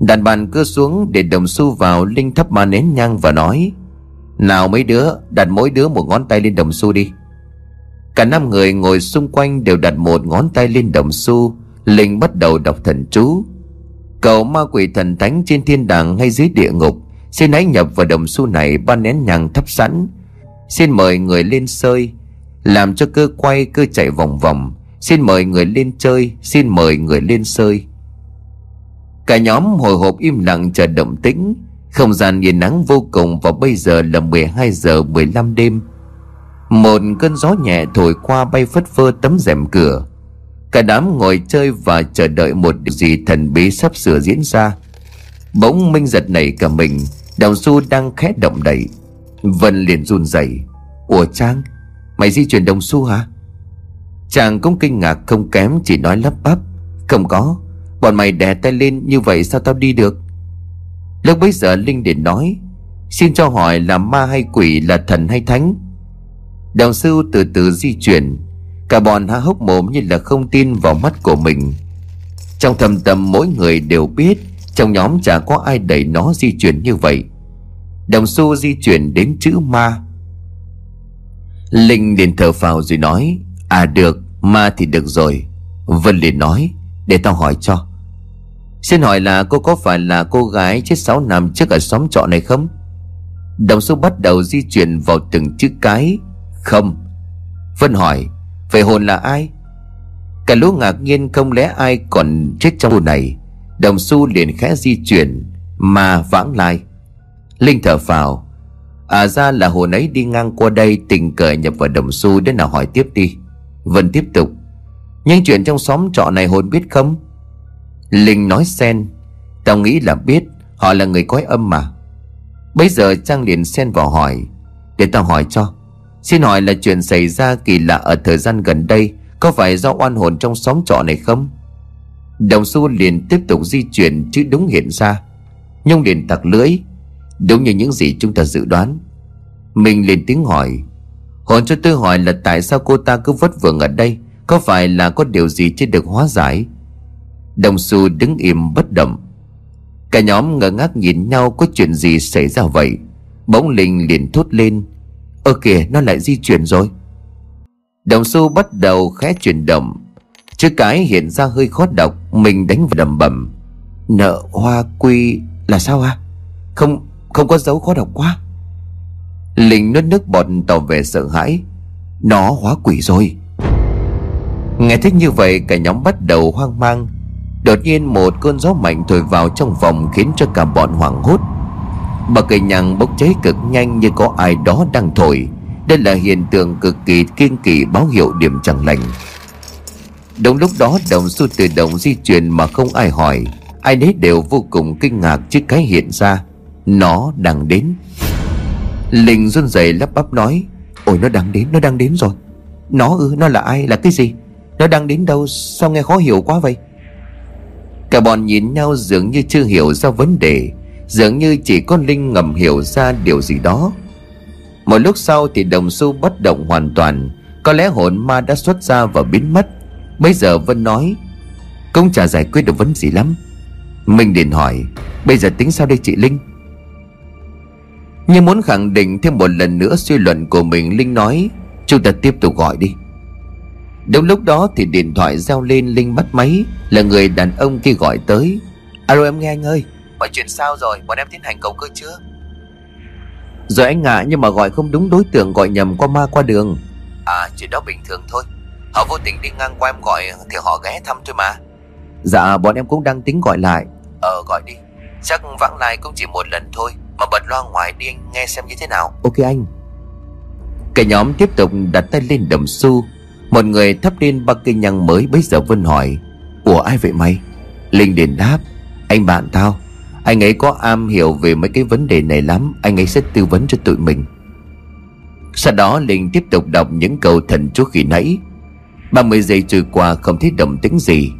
Speaker 1: Đàn bàn cưa xuống để đồng xu vào Linh thắp ba nén nhang và nói, Nào mấy đứa, đặt mỗi đứa một ngón tay lên đồng xu đi. Cả năm người ngồi xung quanh đều đặt một ngón tay lên đồng xu. Linh bắt đầu đọc thần chú. Cầu ma quỷ thần thánh trên thiên đàng hay dưới địa ngục Xin hãy nhập vào đồng xu này ba nén nhang thắp sẵn. Xin mời người lên sơi, Làm cho cơ quay cơ chạy vòng vòng. Xin mời người lên chơi, Xin mời người lên sơi. Cả nhóm hồi hộp im lặng chờ động tĩnh. Không gian yên nắng vô cùng Và bây giờ là 12 giờ 15 đêm. Một cơn gió nhẹ thổi qua bay phất phơ tấm rèm cửa. Cả đám ngồi chơi và chờ đợi một điều gì thần bí sắp sửa diễn ra. Bỗng Minh giật nảy cả mình. Đào Du đang khẽ động đậy. Vân liền run rẩy. Ủa Trang Mày di chuyển đồng xu hả? Chàng cũng kinh ngạc, không kém Chỉ nói lắp bắp. Không có, Bọn mày đè tay lên như vậy sao tao đi được? Lúc bấy giờ Linh để nói, Xin cho hỏi là ma hay quỷ, là thần hay thánh? Đào sư từ từ di chuyển. Cả bọn há hốc mồm như là không tin vào mắt của mình. Trong thầm tâm mỗi người đều biết trong nhóm chả có ai đẩy nó di chuyển như vậy. Đồng xu di chuyển đến chữ ma. Linh liền thở phào rồi nói À được, Ma thì được rồi. Vân liền nói, Để tao hỏi cho. Xin hỏi là cô có phải là cô gái chết sáu năm trước ở xóm trọ này không? Đồng xu bắt đầu di chuyển vào từng chữ cái. Không. Vân hỏi, Vậy hồn là ai? Cả lũ ngạc nhiên không lẽ ai còn chết trong hồn này. Đồng xu liền khẽ di chuyển, Mà vãng lai. Linh thở phào. À ra là hồn ấy đi ngang qua đây, Tình cờ nhập vào đồng xu, đến nào hỏi tiếp đi. Vân tiếp tục. Nhưng chuyện trong xóm trọ này hồn biết không? Linh nói xen. Tao nghĩ là biết, Họ là người cõi âm mà. Bây giờ Trang liền xen vào hỏi. Để tao hỏi cho. Xin hỏi là chuyện xảy ra kỳ lạ ở thời gian gần đây, Có phải do oan hồn trong xóm trọ này không? Đồng xu liền tiếp tục di chuyển Chứ đúng hiện ra. Nhung liền tặc lưỡi, Đúng như những gì chúng ta dự đoán. Mình liền tiếng hỏi, Hồn cho tôi hỏi là tại sao cô ta cứ vất vưởng ở đây? Có phải là có điều gì chưa được hóa giải? Đồng xu đứng im bất động. Cả nhóm ngơ ngác nhìn nhau có chuyện gì xảy ra vậy. Bỗng Linh liền thốt lên, Ơ kìa, nó lại di chuyển rồi. Đồng xu bắt đầu khẽ chuyển động. Chữ cái hiện ra hơi khó đọc, Mình đánh vào đầm bẩm Nợ hoa quy là sao à Không không có dấu khó đọc quá. Linh nuốt nước bọt tỏ vẻ sợ hãi. Nó hóa quỷ rồi. Nghe thích như vậy, cả nhóm bắt đầu hoang mang. Đột nhiên một cơn gió mạnh thổi vào trong phòng Khiến cho cả bọn hoảng hốt. Bà cây nhằng bốc cháy cực nhanh như có ai đó đang thổi. Đây là hiện tượng cực kỳ kiên kỳ báo hiệu điểm chẳng lành. Đúng lúc đó đồng xu tự động di chuyển mà không ai hỏi. Ai nấy đều vô cùng kinh ngạc trước cái hiện ra. Nó đang đến. Linh run rẩy lắp bắp nói Ôi nó đang đến, nó đang đến rồi. Nó ư, nó là ai, là cái gì? Nó đang đến đâu, sao nghe khó hiểu quá vậy? Cả bọn nhìn nhau dường như chưa hiểu ra vấn đề Dường như chỉ có Linh ngầm hiểu ra điều gì đó. Một lúc sau thì đồng xu bất động hoàn toàn. Có lẽ hồn ma đã xuất ra và biến mất. Bây giờ Vân nói Cũng chả giải quyết được vấn gì lắm? Minh liền hỏi, Bây giờ tính sao đây chị Linh? Nhưng muốn khẳng định thêm một lần nữa suy luận của mình, Linh nói, Chúng ta tiếp tục gọi đi. Đúng lúc đó thì điện thoại reo lên, Linh bắt máy, Là người đàn ông kia gọi tới. Alo, em nghe anh ơi, Mọi chuyện sao rồi? Bọn em tiến hành cầu cơ chưa? Rồi anh ngại nhưng mà gọi không đúng đối tượng, Gọi nhầm qua ma qua đường. À chuyện đó bình thường thôi. Họ vô tình đi ngang qua em gọi Thì họ ghé thăm thôi mà. Dạ bọn em cũng đang tính gọi lại. Ờ gọi đi. Chắc vãng lai cũng chỉ một lần thôi Mà bật loa ngoài đi anh nghe xem như thế nào. Ok anh. Cả nhóm tiếp tục đặt tay lên đồng xu. Một người thắp lên ba cây nhang mới Bây giờ Vân hỏi Ủa ai vậy mày? Linh đền đáp Anh bạn tao. Anh ấy có am hiểu về mấy cái vấn đề này lắm Anh ấy sẽ tư vấn cho tụi mình. Sau đó Linh tiếp tục đọc những câu thần chú khi nãy 30 giây trôi qua không thấy động tĩnh gì.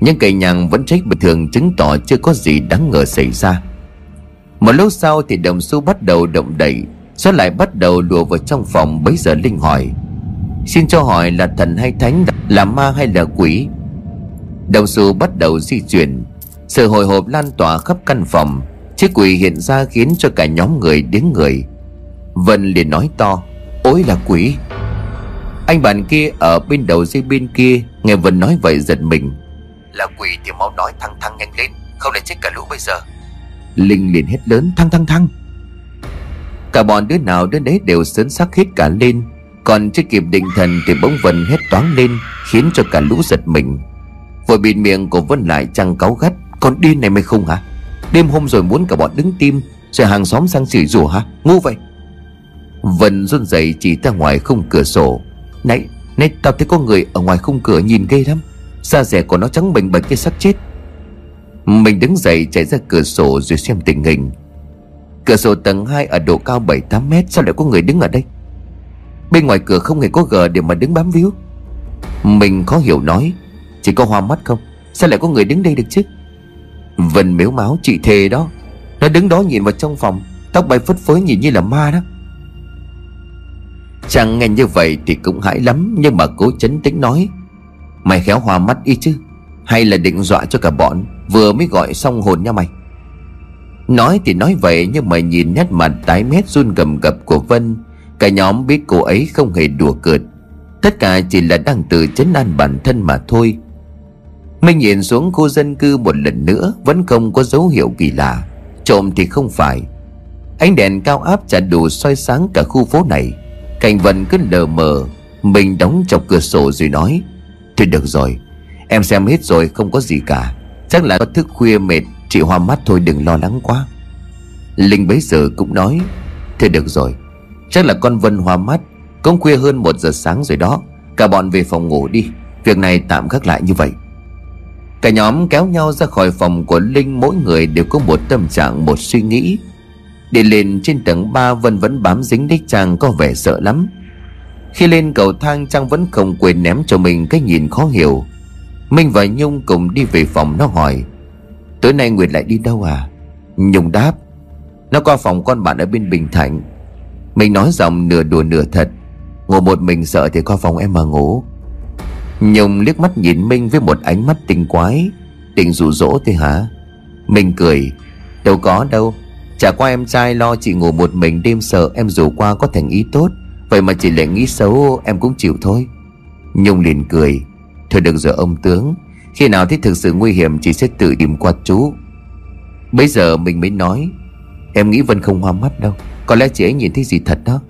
Speaker 1: Nhưng cây nhang vẫn trách bình thường Chứng tỏ chưa có gì đáng ngờ xảy ra. Một lúc sau thì đồng xu bắt đầu động đậy số lại bắt đầu lùa vào trong phòng Bấy giờ Linh hỏi. Xin cho hỏi là thần hay thánh, Là ma hay là quỷ? Đồng xu bắt đầu di chuyển. Sự hồi hộp lan tỏa khắp căn phòng, Chiếc quỷ hiện ra khiến cho cả nhóm người đến người. Vân liền nói to, Ôi là quỷ. Anh bạn kia ở bên đầu dây bên kia Nghe Vân nói vậy giật mình. Là quỷ thì mau nói thăng thăng nhanh lên Không để chết cả lũ bây giờ. Linh liền hét lớn thăng thăng thăng! Cả bọn đứa nào đứa đấy đều sớn sắc hết cả lên. Còn chưa kịp định thần thì bỗng Vân hét toáng lên Khiến cho cả lũ giật mình. Vội bịt miệng của Vân lại trăng cáu gắt Con điên này mày không hả? Đêm hôm rồi muốn cả bọn đứng tim Rồi hàng xóm sang xỉ rủa hả? Ngu vậy! Vân run rẩy chỉ ra ngoài khung cửa sổ Nãy Nãy tao thấy có người ở ngoài khung cửa nhìn ghê lắm. Da rẻ của nó trắng bềnh bệch như xác chết. Mình đứng dậy chạy ra cửa sổ rồi xem tình hình. Cửa sổ tầng 2 ở độ cao 7-8 mét, Sao lại có người đứng ở đây? Bên ngoài cửa không hề có gờ để mà đứng bám víu. Mình khó hiểu nói, Chỉ có hoa mắt không? Sao lại có người đứng đây được chứ? Vân miếu máu, chị thề đó. Nó đứng đó nhìn vào trong phòng, Tóc bay phất phới nhìn như là ma đó. Chàng nghe như vậy thì cũng hãi lắm, Nhưng mà cố chấn tĩnh nói, Mày khéo hoa mắt y chứ, Hay là định dọa cho cả bọn, Vừa mới gọi xong hồn nha mày. Nói thì nói vậy, nhưng mà nhìn nét mặt tái mét run gầm gập của Vân, Cả nhóm biết cô ấy không hề đùa cợt. Tất cả chỉ là đang tự chấn an bản thân mà thôi. Minh nhìn xuống khu dân cư một lần nữa, Vẫn không có dấu hiệu kỳ lạ. Trộm thì không phải. Ánh đèn cao áp chả đủ soi sáng cả khu phố này. Cảnh Vân cứ lờ mờ, Mình đóng chọc cửa sổ rồi nói Thôi được rồi, Em xem hết rồi, không có gì cả. Chắc là có thức khuya mệt, Chị hoa mắt thôi, đừng lo lắng quá. Linh bấy giờ cũng nói Thôi được rồi, Chắc là con Vân hoa mắt, Cũng khuya hơn một giờ sáng rồi đó. Cả bọn về phòng ngủ đi, Việc này tạm gác lại như vậy. Cả nhóm kéo nhau ra khỏi phòng của Linh, Mỗi người đều có một tâm trạng, Một suy nghĩ. Đi lên trên tầng 3 Vân vẫn bám dính đích Trang có vẻ sợ lắm. Khi lên cầu thang Trang vẫn không quên ném cho mình Cái nhìn khó hiểu. Minh và Nhung cùng đi về phòng nó hỏi, Tối nay Nguyệt lại đi đâu à? Nhung đáp, Nó qua phòng con bạn ở bên Bình Thạnh. Mình nói giọng nửa đùa nửa thật Ngủ một mình sợ thì qua phòng em mà ngủ. Nhung liếc mắt nhìn Minh với một ánh mắt tinh quái, Định dụ dỗ thế hả? Minh cười, Đâu có đâu Chả qua em trai lo chị ngủ một mình đêm sợ em dù qua có thành ý tốt. Vậy mà chị lại nghĩ xấu, em cũng chịu thôi. Nhung liền cười. Thôi được giờ ông tướng. Khi nào thấy thực sự nguy hiểm, chị sẽ tự tìm qua chú. Bây giờ mình mới nói, Em nghĩ Vân không hoa mắt đâu. Có lẽ chị ấy nhìn thấy gì thật đó.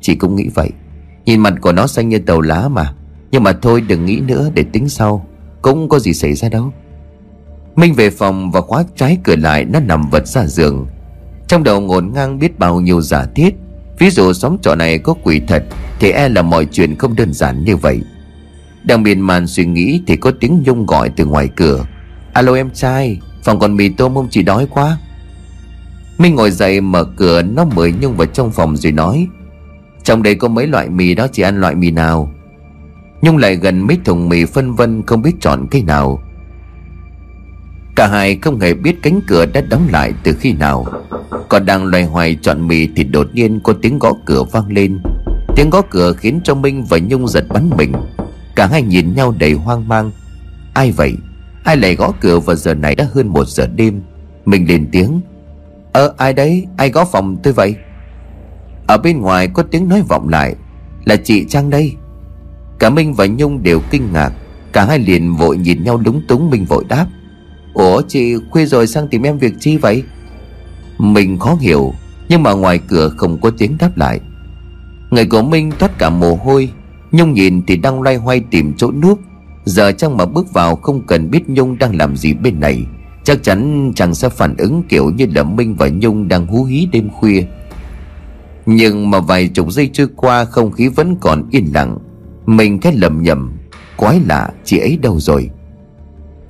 Speaker 1: Chị cũng nghĩ vậy. Nhìn mặt của nó xanh như tàu lá mà. Nhưng mà thôi đừng nghĩ nữa, để tính sau. Cũng có gì xảy ra đâu. Minh về phòng và khóa trái cửa lại, Nó nằm vật ra giường. Trong đầu ngổn ngang biết bao nhiêu giả thiết. Ví dụ xóm trọ này có quỷ thật, Thì e là mọi chuyện không đơn giản như vậy. Đang miên man suy nghĩ Thì có tiếng Nhung gọi từ ngoài cửa. Alo em trai, Phòng còn mì tôm không chị đói quá. Minh ngồi dậy mở cửa, Nó mời Nhung vào trong phòng rồi nói, Trong đây có mấy loại mì đó, chị ăn loại mì nào? Nhung lại gần mấy thùng mì phân vân Không biết chọn cái nào. Cả hai không hề biết cánh cửa đã đóng lại từ khi nào. Còn đang loay hoay chọn mì Thì đột nhiên có tiếng gõ cửa vang lên. Tiếng gõ cửa khiến cho Minh và Nhung giật bắn mình. Cả hai nhìn nhau đầy hoang mang. Ai vậy? Ai lại gõ cửa vào giờ này đã hơn một giờ đêm? Mình lên tiếng. Ờ ai đấy? Ai gõ phòng tôi vậy? Ở bên ngoài có tiếng nói vọng lại. Là chị Trang đây. Cả Minh và Nhung đều kinh ngạc. Cả hai liền vội nhìn nhau lúng túng Minh vội đáp. Ủa, chị khuya rồi sang tìm em việc chi vậy? Mình khó hiểu, Nhưng mà ngoài cửa không có tiếng đáp lại. Người của Minh thoát cả mồ hôi, Nhung nhìn thì đang loay hoay tìm chỗ núp Giờ chăng mà bước vào không cần biết Nhung đang làm gì bên này. Chắc chắn chàng sẽ phản ứng kiểu như là Minh và Nhung đang hú hí đêm khuya. Nhưng mà vài chục giây trôi qua, không khí vẫn còn yên lặng. Mình cái lầm nhầm, Quái lạ, chị ấy đâu rồi?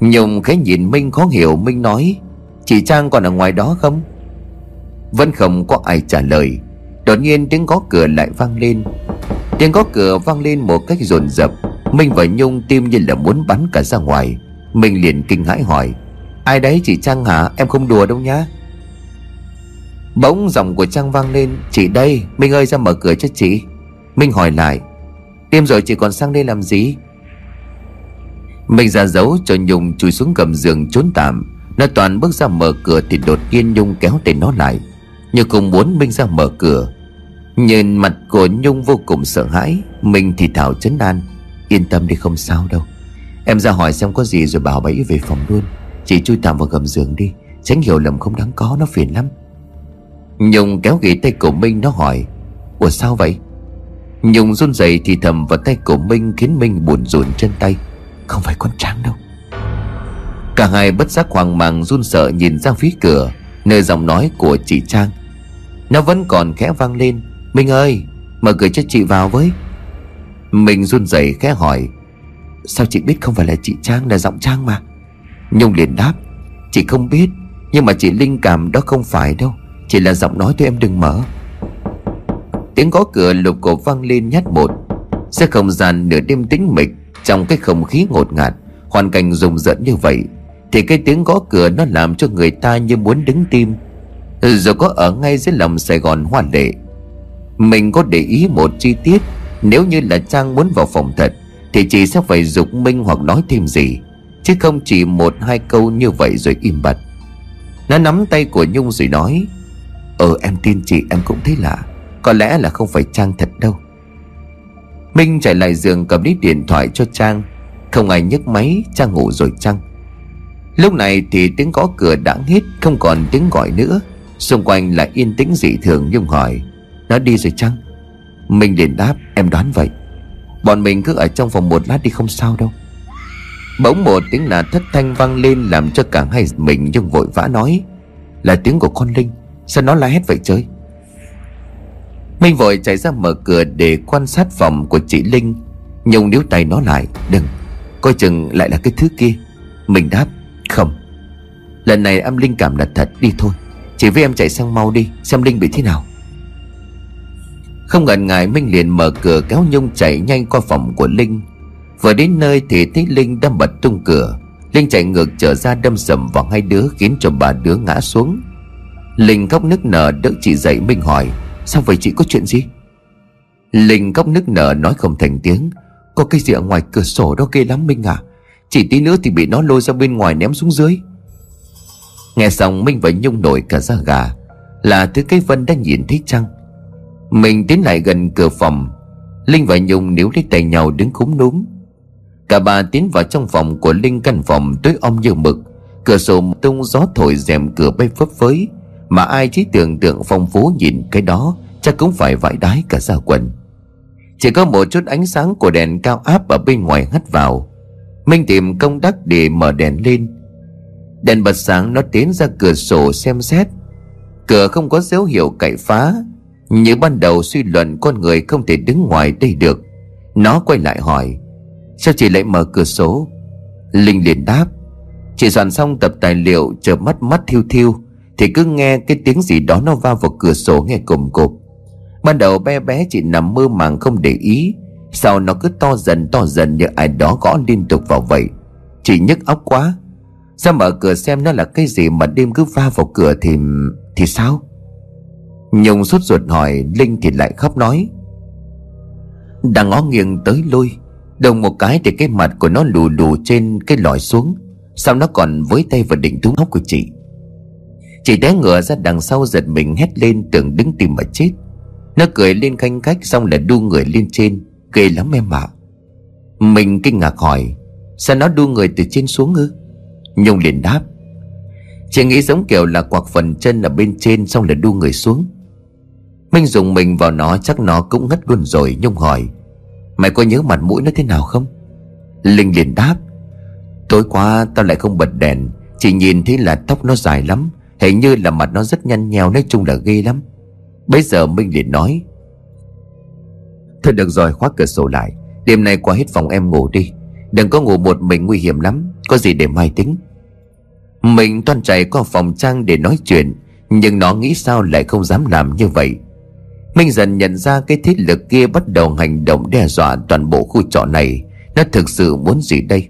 Speaker 1: Nhung khẽ nhìn Minh khó hiểu. Minh nói, Chị Trang còn ở ngoài đó không? Vẫn không có ai trả lời. Đột nhiên tiếng gõ cửa lại vang lên. Tiếng gõ cửa vang lên một cách dồn dập. Minh và Nhung tim như là muốn bắn cả ra ngoài. Minh liền kinh hãi hỏi, Ai đấy chị Trang hả? Em không đùa đâu nhá. Bỗng giọng của Trang vang lên, Chị đây, Minh ơi ra mở cửa cho chị. Minh hỏi lại, Đêm rồi chị còn sang đây làm gì? Minh ra dấu cho Nhung chui xuống gầm giường trốn tạm. Nó toàn bước ra mở cửa Thì đột nhiên Nhung kéo tay nó lại, Như cùng muốn Minh ra mở cửa. Nhìn mặt của Nhung vô cùng sợ hãi, Minh thì thảo chấn an. Yên tâm đi, không sao đâu. Em ra hỏi xem có gì rồi bảo bẫy về phòng luôn. Chị chui tạm vào gầm giường đi, Tránh hiểu lầm không đáng có, nó phiền lắm. Nhung kéo ghế tay của Minh, nó hỏi, Ủa sao vậy? Nhung run rẩy thì thầm vào tay của Minh Khiến Minh buồn rùn chân tay. Không phải con tráng đâu. Cả hai bất giác hoang mang, run sợ nhìn ra phía cửa, Nơi giọng nói của chị Trang. Nó vẫn còn khẽ vang lên, Minh ơi, Mở cửa cho chị vào với. Mình run rẩy khẽ hỏi, Sao chị biết không phải là chị Trang, là giọng Trang mà? Nhung liền đáp, Chị không biết, Nhưng mà chị linh cảm đó không phải đâu, Chỉ là giọng nói thôi em đừng mở. Tiếng gõ cửa lục cổ vang lên nhát một sẽ không gian nửa đêm tĩnh mịch. Trong cái không khí ngột ngạt, Hoàn cảnh rùng rợn như vậy, Thì cái tiếng gõ cửa nó làm cho người ta như muốn đứng tim. Rồi có ở ngay dưới lòng Sài Gòn hoa lệ, Mình có để ý một chi tiết, Nếu như là Trang muốn vào phòng thật, Thì chị sẽ phải dục Minh hoặc nói thêm gì, Chứ không chỉ một hai câu như vậy rồi im bặt. Nó nắm tay của Nhung rồi nói Ờ em tin chị, em cũng thấy lạ, Có lẽ là không phải Trang thật đâu. Minh chạy lại giường cầm lấy điện thoại cho Trang. Không ai nhấc máy, Trang ngủ rồi chăng? Lúc này thì tiếng gõ cửa đã hết, Không còn tiếng gọi nữa. Xung quanh là yên tĩnh dị thường Nhung hỏi, Nó đi rồi chăng? Minh liền đáp, em đoán vậy. Bọn mình cứ ở trong phòng một lát đi không sao đâu. Bỗng một tiếng là thất thanh vang lên Làm cho cả hai mình Nhung vội vã nói, Là tiếng của con Linh. Sao nó la hét vậy trời? Minh vội chạy ra mở cửa để quan sát phòng của chị Linh. Nhung níu tay nó lại, Đừng, Coi chừng lại là cái thứ kia. Mình đáp, Không. Lần này âm Linh cảm là thật, đi thôi. Chỉ với em chạy sang mau đi, Xem Linh bị thế nào. Không ngần ngại, Minh liền mở cửa kéo Nhung chạy nhanh qua phòng của Linh. Vừa đến nơi thì thấy Linh đâm bật tung cửa. Linh chạy ngược trở ra đâm sầm vào hai đứa, Khiến cho bà đứa ngã xuống. Linh khóc nức nở, đỡ chị dậy Minh hỏi Sao vậy chị có chuyện gì? Linh cốc nức nở nói không thành tiếng. Có cái gì ở ngoài cửa sổ đó ghê lắm Minh à? Chỉ tí nữa thì bị nó lôi ra bên ngoài ném xuống dưới. Nghe xong Minh và Nhung nổi cả da gà. Là thứ cái Vân đã nhìn thấy chăng? Mình tiến lại gần cửa phòng. Linh và Nhung níu lấy tay nhau đứng khúm núm. Cả ba tiến vào trong phòng của Linh căn phòng tối om như mực. Cửa sổ tung gió thổi rèm cửa bay phấp phới. Mà ai trí tưởng tượng phong phú nhìn cái đó, Chắc cũng phải vãi đái cả ra quần. Chỉ có một chút ánh sáng của đèn cao áp ở bên ngoài hắt vào. Minh tìm công đắc để mở đèn lên. Đèn bật sáng nó tiến ra cửa sổ xem xét. Cửa không có dấu hiệu cậy phá. Như ban đầu suy luận con người không thể đứng ngoài đây được. Nó quay lại hỏi, Sao chị lại mở cửa sổ? Linh liền đáp, Chị soạn xong tập tài liệu chờ mắt mắt thiêu thiêu. Thì cứ nghe cái tiếng gì đó nó va vào cửa sổ nghe cồm cộp. Ban đầu bé bé chị nằm mơ màng không để ý. Sau nó cứ to dần to dần như ai đó gõ liên tục vào vậy. Chị nhức óc quá. Sao mở cửa xem nó là cái gì mà đêm cứ va vào cửa thì... thì sao? Nhung sốt ruột hỏi, Linh thì lại khóc nói. Đang ngó nghiêng tới lui Đồng một cái thì cái mặt của nó lù lù trên cái lòi xuống. Sao nó còn với tay vào đỉnh túm ốc của chị? Chị té ngựa ra đằng sau giật mình hét lên tưởng đứng tìm mà chết. Nó cười lên khanh khách xong là đu người lên trên, Ghê lắm em ạ. Mình kinh ngạc hỏi, Sao nó đu người từ trên xuống ư? Nhung liền đáp, Chị nghĩ giống kiểu là quạc phần chân ở bên trên Xong là đu người xuống. Minh dùng mình vào nó chắc nó cũng ngất luôn rồi, Nhung hỏi, Mày có nhớ mặt mũi nó thế nào không? Linh liền đáp, Tối qua tao lại không bật đèn, Chỉ nhìn thấy là tóc nó dài lắm Hình như là mặt nó rất nhăn nheo, Nói chung là ghê lắm. Bây giờ Minh liền nói, Thôi được rồi, khóa cửa sổ lại. Đêm nay qua hết phòng em ngủ đi. Đừng có ngủ một mình, nguy hiểm lắm. Có gì để mai tính? Mình toan chạy qua phòng trang để nói chuyện, Nhưng nó nghĩ sao lại không dám làm như vậy. Minh dần nhận ra cái thế lực kia bắt đầu hành động đe dọa toàn bộ khu trọ này. Nó thực sự muốn gì đây?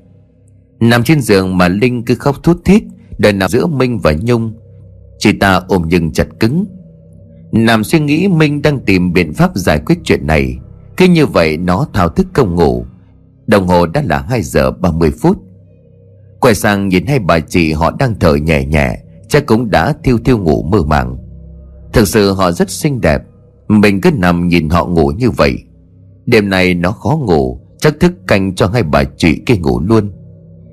Speaker 1: Nằm trên giường mà Linh cứ khóc thút thít, Đời nằm giữa Minh và Nhung Chị ta ôm nhưng chặt cứng. Nằm suy nghĩ Minh đang tìm biện pháp giải quyết chuyện này. Khi như vậy nó thao thức công ngủ. Đồng hồ đã là 2 giờ 30 phút. Quay sang nhìn hai bà chị họ đang thở nhẹ nhẹ Chắc cũng đã thiêu thiêu ngủ mơ màng. Thực sự họ rất xinh đẹp. Mình cứ nằm nhìn họ ngủ như vậy. Đêm nay nó khó ngủ Chắc thức canh cho hai bà chị kia ngủ luôn.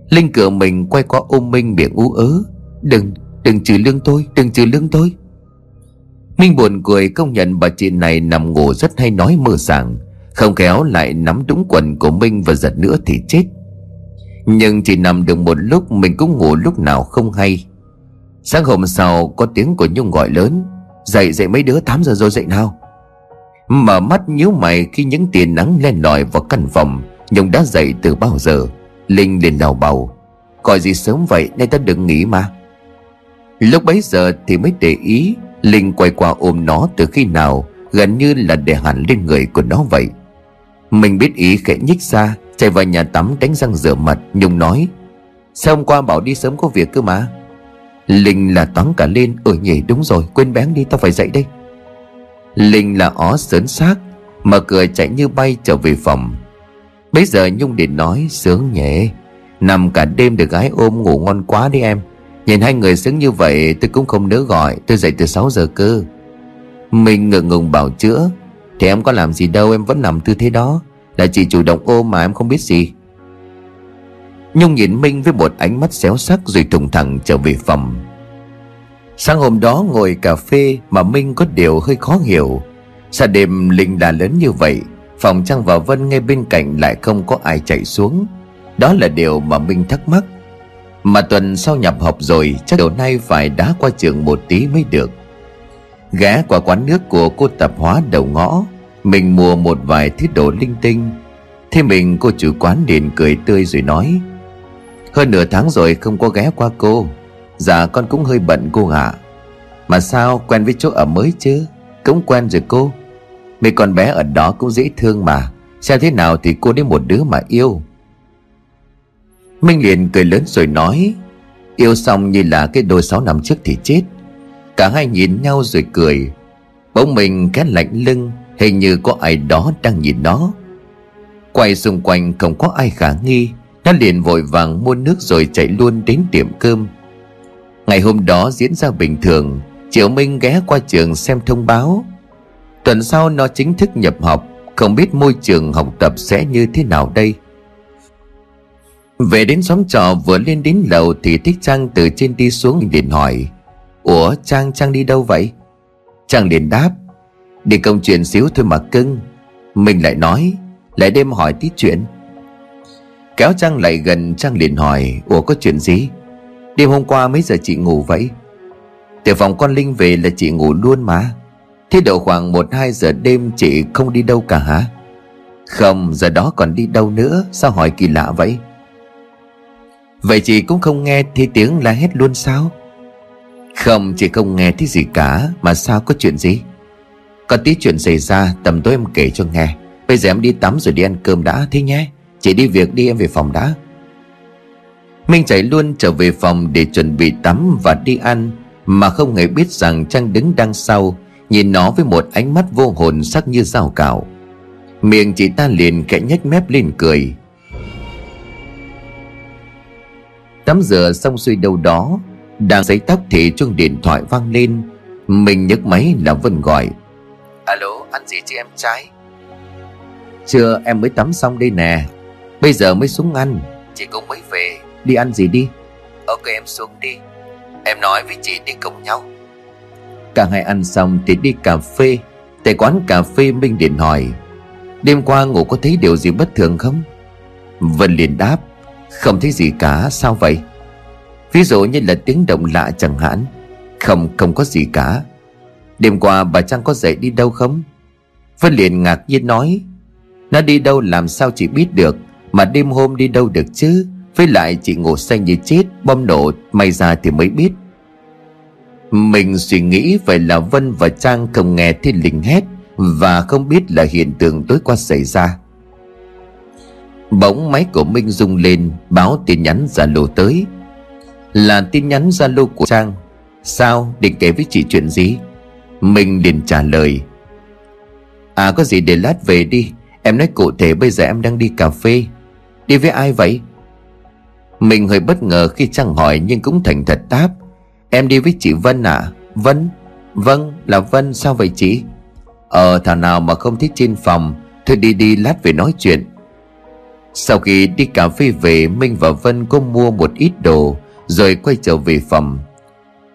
Speaker 1: Linh cửa mình quay qua ôm Minh miệng ú ớ. Đừng, đừng trừ lương tôi, đừng trừ lương tôi. Minh buồn cười công nhận bà chị này nằm ngủ rất hay nói mơ sảng. Không khéo lại nắm đúng quần của Minh và giật nữa thì chết. Nhưng chỉ nằm được một lúc mình cũng ngủ lúc nào không hay. Sáng hôm sau có tiếng của Nhung gọi lớn. Dậy dậy mấy đứa 8 giờ rồi dậy nào? Mở mắt nhíu mày khi những tia nắng len lỏi vào căn phòng. Nhung đã dậy từ bao giờ? Linh liền đào bầu Gọi gì sớm vậy nay ta đừng nghỉ mà. Lúc bấy giờ thì mới để ý, Linh quay qua ôm nó từ khi nào, Gần như là để hẳn lên người của nó vậy. Mình biết ý khẽ nhích ra, Chạy vào nhà tắm đánh răng rửa mặt, Nhung nói, Sao hôm qua bảo đi sớm có việc cơ mà? Linh là toán cả lên ở nhỉ, đúng rồi, quên bén đi, tao phải dậy đây. Linh là ó sớn xác, Mở cửa chạy như bay trở về phòng. Bây giờ Nhung để nói, sướng nhẹ Nằm cả đêm được gái ôm ngủ ngon quá đi em. Nhìn hai người sướng như vậy, tôi cũng không nỡ gọi. Tôi dậy từ 6 giờ cơ. Mình ngượng ngùng bảo chữa. Thì em có làm gì đâu, em vẫn nằm tư thế đó. Là chỉ chủ động ôm mà em không biết gì. Nhung nhìn Minh với một ánh mắt xéo sắc Rồi thùng thẳng trở về phòng. Sáng hôm đó ngồi cà phê Mà Minh có điều hơi khó hiểu. Sao đêm Linh đà lớn như vậy, Phòng Trăng và Vân ngay bên cạnh lại không có ai chạy xuống? Đó là điều mà Minh thắc mắc. Mà tuần sau nhập học rồi, Chắc đầu nay phải đá qua trường một tí mới được. Ghé qua quán nước của cô tập hóa đầu ngõ, Mình mua một vài thứ đồ linh tinh. Thế mình, cô chủ quán liền cười tươi rồi nói, Hơn nửa tháng rồi không có ghé qua cô. Dạ con cũng hơi bận cô ạ. Mà sao, quen với chỗ ở mới chứ? Cũng quen rồi cô. Mấy con bé ở đó cũng dễ thương mà. Xem thế nào thì cô đến một đứa mà yêu. Minh liền cười lớn rồi nói, Yêu xong như là cái đôi sáu năm trước thì chết. Cả hai nhìn nhau rồi cười. Bỗng mình cái lạnh lưng, Hình như có ai đó đang nhìn nó. Quay xung quanh không có ai khả nghi, Nó liền vội vàng mua nước rồi chạy luôn đến tiệm cơm. Ngày hôm đó diễn ra bình thường Triệu Minh ghé qua trường xem thông báo. Tuần sau nó chính thức nhập học, Không biết môi trường học tập sẽ như thế nào đây. Về đến xóm trọ vừa lên đến lầu Thì Thích Trang từ trên đi xuống liền hỏi, Ủa, Trang Trang đi đâu vậy? Trang liền đáp, Đi công chuyện xíu thôi mà cưng. Mình lại nói, Lại đêm hỏi tí chuyện. Kéo Trang lại gần, Trang liền hỏi, Ủa, có chuyện gì? Đêm hôm qua mấy giờ chị ngủ vậy? Từ phòng con Linh về là chị ngủ luôn mà. Thế độ khoảng 1-2 giờ đêm chị không đi đâu cả hả? Không, giờ đó còn đi đâu nữa? Sao hỏi kỳ lạ vậy? Vậy chị cũng không nghe thấy tiếng la hét luôn sao? Không, chị không nghe thấy gì cả, Mà sao có chuyện gì? Có tí chuyện xảy ra, tầm tối em kể cho nghe. Bây giờ em đi tắm rồi đi ăn cơm đã, thế nhé. Chị đi việc đi, em về phòng đã. Minh chạy luôn trở về phòng để chuẩn bị tắm và đi ăn, Mà không hề biết rằng Trang đứng đằng sau, Nhìn nó với một ánh mắt vô hồn sắc như dao cạo Miệng chị ta liền kẽ nhếch mép lên cười. Tắm rửa xong xuôi đâu đó Đang giấy tóc thì chuông điện thoại vang lên. Mình nhấc máy là Vân gọi. Alo ăn gì chị em trai? Chưa em mới tắm xong đây nè. Bây giờ mới xuống ăn. Chị cũng mới về. Đi ăn gì đi? Ok em xuống đi. Em nói với chị đi cùng nhau. Cả hai ăn xong thì đi cà phê. Tại quán cà phê Minh Điện hỏi Đêm qua ngủ có thấy điều gì bất thường không? Vân liền đáp không thấy gì cả, sao vậy? Ví dụ như là tiếng động lạ chẳng hạn. Không không có gì cả. Đêm qua bà Trang có dậy đi đâu không? Vân liền ngạc nhiên nói, Nó đi đâu làm sao chị biết được, Mà đêm hôm đi đâu được chứ? Với lại chị ngủ say như chết, Bom nổ, may ra thì mới biết. Mình suy nghĩ vậy là Vân và Trang không nghe thấy linh hét Và không biết là hiện tượng tối qua xảy ra. Bỗng máy của Minh rung lên, Báo tin nhắn Zalo tới. Là tin nhắn Zalo của Trang. Sao định kể với chị chuyện gì? Minh liền trả lời. À có gì để lát về đi. Em nói cụ thể bây giờ em đang đi cà phê. Đi với ai vậy? Mình hơi bất ngờ khi Trang hỏi Nhưng cũng thành thật đáp. Em đi với chị Vân à? Vân? Vâng là Vân. Sao vậy chị? Ờ thảo nào mà không thích trên phòng, Thôi đi đi lát về nói chuyện. Sau khi đi cà phê về Minh và Vân có mua một ít đồ Rồi quay trở về phòng.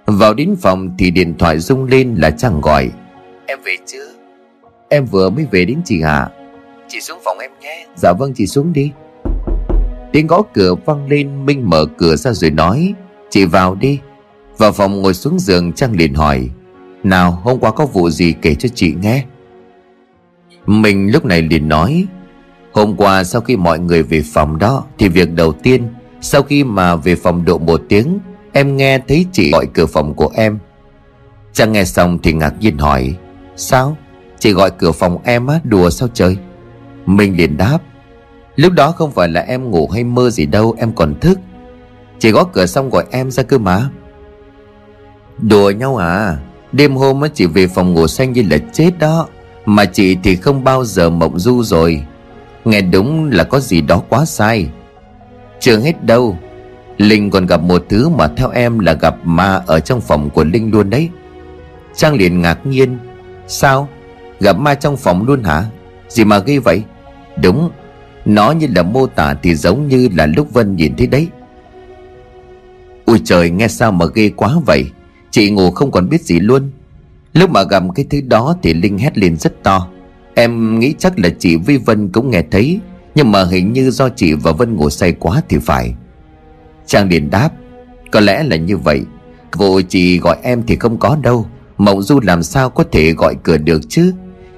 Speaker 1: Vào đến phòng thì điện thoại rung lên là Trang gọi. Em về chưa? Em vừa mới về đến chị hả Chị xuống phòng em nhé. Dạ vâng chị xuống đi. Tiếng gõ cửa vang lên Minh mở cửa ra rồi nói Chị vào đi. Vào phòng ngồi xuống giường Trang liền hỏi Nào hôm qua có vụ gì kể cho chị nghe? Mình lúc này liền nói Hôm qua sau khi mọi người về phòng đó Thì việc đầu tiên, Sau khi mà về phòng độ một tiếng, Em nghe thấy chị gọi cửa phòng của em. Chàng nghe xong thì ngạc nhiên hỏi, Sao? Chị gọi cửa phòng em á, đùa sao trời? Mình liền đáp, Lúc đó không phải là em ngủ hay mơ gì đâu, Em còn thức. Chị gõ cửa xong gọi em ra cơ mà. Đùa nhau à? Đêm hôm á, chị về phòng ngủ xanh như là chết đó. Mà chị thì không bao giờ mộng du rồi. Nghe đúng là có gì đó quá sai. Chưa hết đâu, Linh còn gặp một thứ mà theo em là gặp ma ở trong phòng của Linh luôn đấy. Trang liền ngạc nhiên. Sao? Gặp ma trong phòng luôn hả? Gì mà ghi vậy? Đúng, Nó như là mô tả thì giống như là lúc Vân nhìn thấy đấy. Ui trời, nghe sao mà ghê quá vậy? Chị ngủ không còn biết gì luôn. Lúc mà gặp cái thứ đó thì Linh hét lên rất to. Em nghĩ chắc là chị Vi Vân cũng nghe thấy, Nhưng mà hình như do chị và Vân ngủ say quá thì phải. Trang liền đáp, Có lẽ là như vậy. Vụ chị gọi em thì không có đâu Mộng Du làm sao có thể gọi cửa được chứ?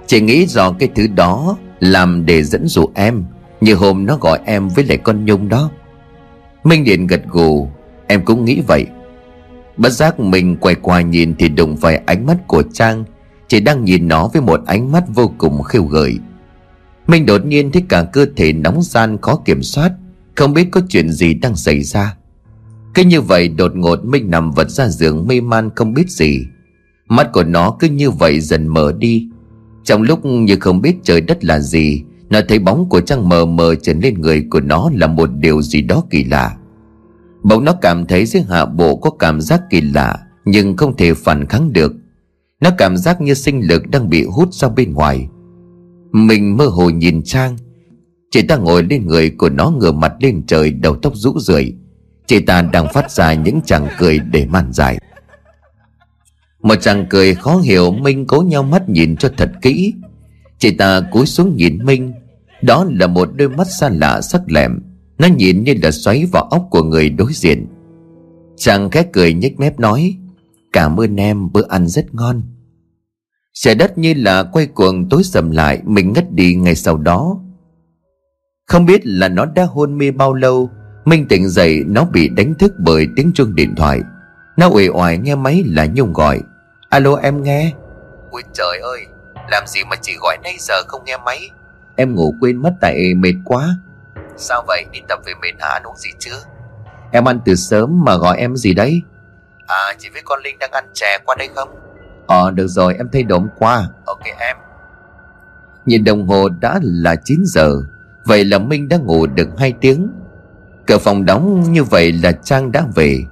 Speaker 1: Chị nghĩ do cái thứ đó Làm để dẫn dụ em, Như hôm nó gọi em với lại con Nhung đó. Minh Điện gật gù, Em cũng nghĩ vậy. Bất giác mình quay qua nhìn thì đụng phải ánh mắt của Trang chỉ đang nhìn nó với một ánh mắt vô cùng khiêu gợi. Minh đột nhiên thấy cả cơ thể nóng gian khó kiểm soát, Không biết có chuyện gì đang xảy ra. Cứ như vậy đột ngột Minh nằm vật ra giường mê man không biết gì. Mắt của nó cứ như vậy dần mở đi. Trong lúc như không biết trời đất là gì, Nó thấy bóng của trăng mờ mờ trần lên người của nó là một điều gì đó kỳ lạ. Bỗng nó cảm thấy dưới hạ bộ có cảm giác kỳ lạ, Nhưng không thể phản kháng được. Nó cảm giác như sinh lực đang bị hút ra bên ngoài. Mình mơ hồ nhìn Trang. Chị ta ngồi lên người của nó ngửa mặt lên trời, đầu tóc rũ rượi. Chị ta đang phát ra những chàng cười để màn dài Một chàng cười khó hiểu, Minh cố nhau mắt nhìn cho thật kỹ. Chị ta cúi xuống nhìn Minh. Đó là một đôi mắt xa lạ sắc lẹm. Nó nhìn như là xoáy vào óc của người đối diện. Chàng khẽ cười nhếch mép nói, Cảm ơn em, bữa ăn rất ngon. Trời đất như là quay cuồng tối sầm lại Mình ngất đi ngay sau đó. Không biết là nó đã hôn mê bao lâu Minh tỉnh dậy nó bị đánh thức bởi tiếng chuông điện thoại. Nó uể oải nghe máy là Nhung gọi. Alo em nghe. Ôi trời ơi Làm gì mà chị gọi nãy giờ không nghe máy? Em ngủ quên mất tại mệt quá. Sao vậy? Đi tập về mệt hả? Ăn uống gì chưa Em ăn từ sớm mà gọi em gì đấy? À chị với con Linh đang ăn chè qua đây không Ờ được rồi em thay hôm qua. Ok em. Nhìn đồng hồ đã là 9 giờ. Vậy là Minh đã ngủ được 2 tiếng. Cửa phòng đóng như vậy là Trang đã về.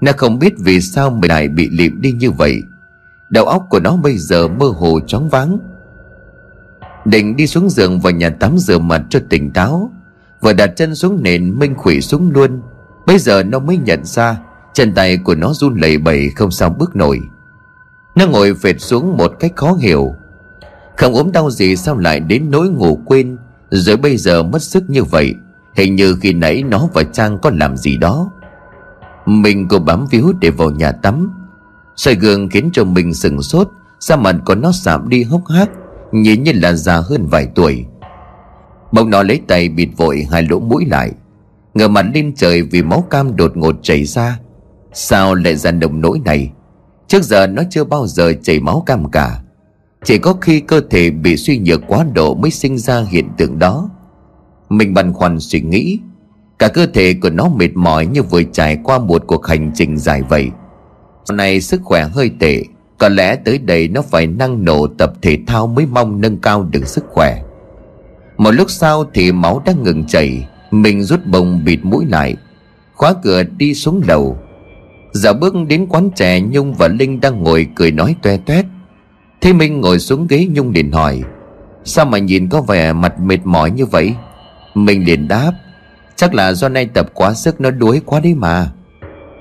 Speaker 1: Nó không biết vì sao mình lại bị lịm đi như vậy. Đầu óc của nó bây giờ mơ hồ chóng váng. Định đi xuống giường vào nhà tắm rửa mặt cho tỉnh táo. Vừa đặt chân xuống nền Minh khủy xuống luôn. Bây giờ nó mới nhận ra Chân tay của nó run lẩy bẩy không sao bước nổi nó ngồi phệt xuống một cách khó hiểu. Không ốm đau gì sao lại đến nỗi ngủ quên, Rồi bây giờ mất sức như vậy. Hình như khi nãy nó và Trang có làm gì đó. Mình cô bám víu để vào nhà tắm. Soi gương khiến cho mình sừng sốt, Da mặt của nó sạm đi hốc hác, Nhìn như là già hơn vài tuổi. Bỗng nó lấy tay bịt vội hai lỗ mũi lại. Ngửa mặt lên trời vì máu cam đột ngột chảy ra. Sao lại ra nồng nỗi này? Trước giờ nó chưa bao giờ chảy máu cam cả. Chỉ có khi cơ thể bị suy nhược quá độ mới sinh ra hiện tượng đó. Mình băn khoăn suy nghĩ, cả cơ thể của nó mệt mỏi như vừa trải qua một cuộc hành trình dài vậy. Sau này sức khỏe hơi tệ, có lẽ tới đây nó phải năng nổ tập thể thao mới mong nâng cao được sức khỏe. Một lúc sau thì máu đã ngừng chảy, mình rút bông bịt mũi lại, Khóa cửa đi xuống lầu. Dạo bước đến quán trẻ Nhung và Linh đang ngồi cười nói toe toét. Thế Minh ngồi xuống ghế, Nhung liền hỏi, Sao mà nhìn có vẻ mặt mệt mỏi như vậy? Mình liền đáp, Chắc là do nay tập quá sức nó đuối quá đấy mà.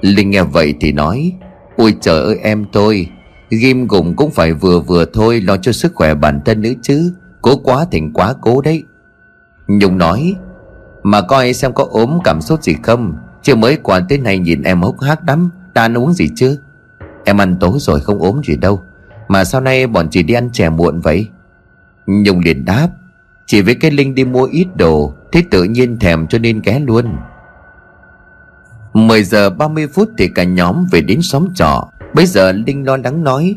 Speaker 1: Linh nghe vậy thì nói, Ôi trời ơi em tôi, Ghim gụng cũng phải vừa vừa thôi, Lo cho sức khỏe bản thân nữa chứ, Cố quá thành quá cố đấy. Nhung nói, mà coi xem có ốm cảm xúc gì không? Chưa mới qua tới này nhìn em hốc hác lắm. Ta ăn uống gì chứ? Em ăn tối rồi không ốm gì đâu. Mà sau này bọn chị đi ăn chè muộn vậy. Nhung liền đáp. Chỉ với cái Linh đi mua ít đồ, Thế tự nhiên thèm cho nên ghé luôn. 10 giờ 30 phút thì cả nhóm về đến xóm trọ. Bây giờ Linh lo lắng nói,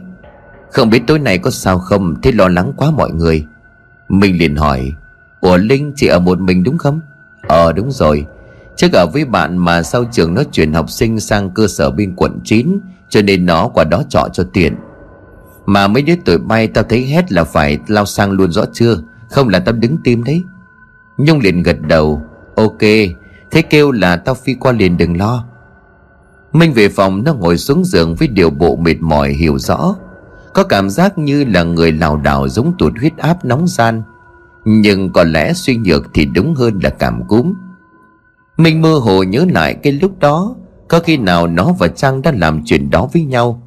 Speaker 1: Không biết tối nay có sao không, Thế lo lắng quá mọi người. Mình liền hỏi, Ủa Linh, chị ở một mình đúng không? Ờ đúng rồi. Trước ở với bạn mà sau trường nó chuyển học sinh sang cơ sở bên quận 9 Cho nên nó qua đó trọ cho tiện. Mà mấy đứa tuổi bay tao thấy hết là phải lao sang luôn rõ chưa? Không là tao đứng tim đấy. Nhung liền gật đầu. Ok, Thế kêu là tao phi qua liền đừng lo. Minh về phòng nó ngồi xuống giường với điều bộ mệt mỏi hiểu rõ. Có cảm giác như là người lảo đảo giống tụt huyết áp nóng gian. Nhưng có lẽ suy nhược thì đúng hơn là cảm cúm. Minh mơ hồ nhớ lại cái lúc đó, Có khi nào nó và Trang đã làm chuyện đó với nhau.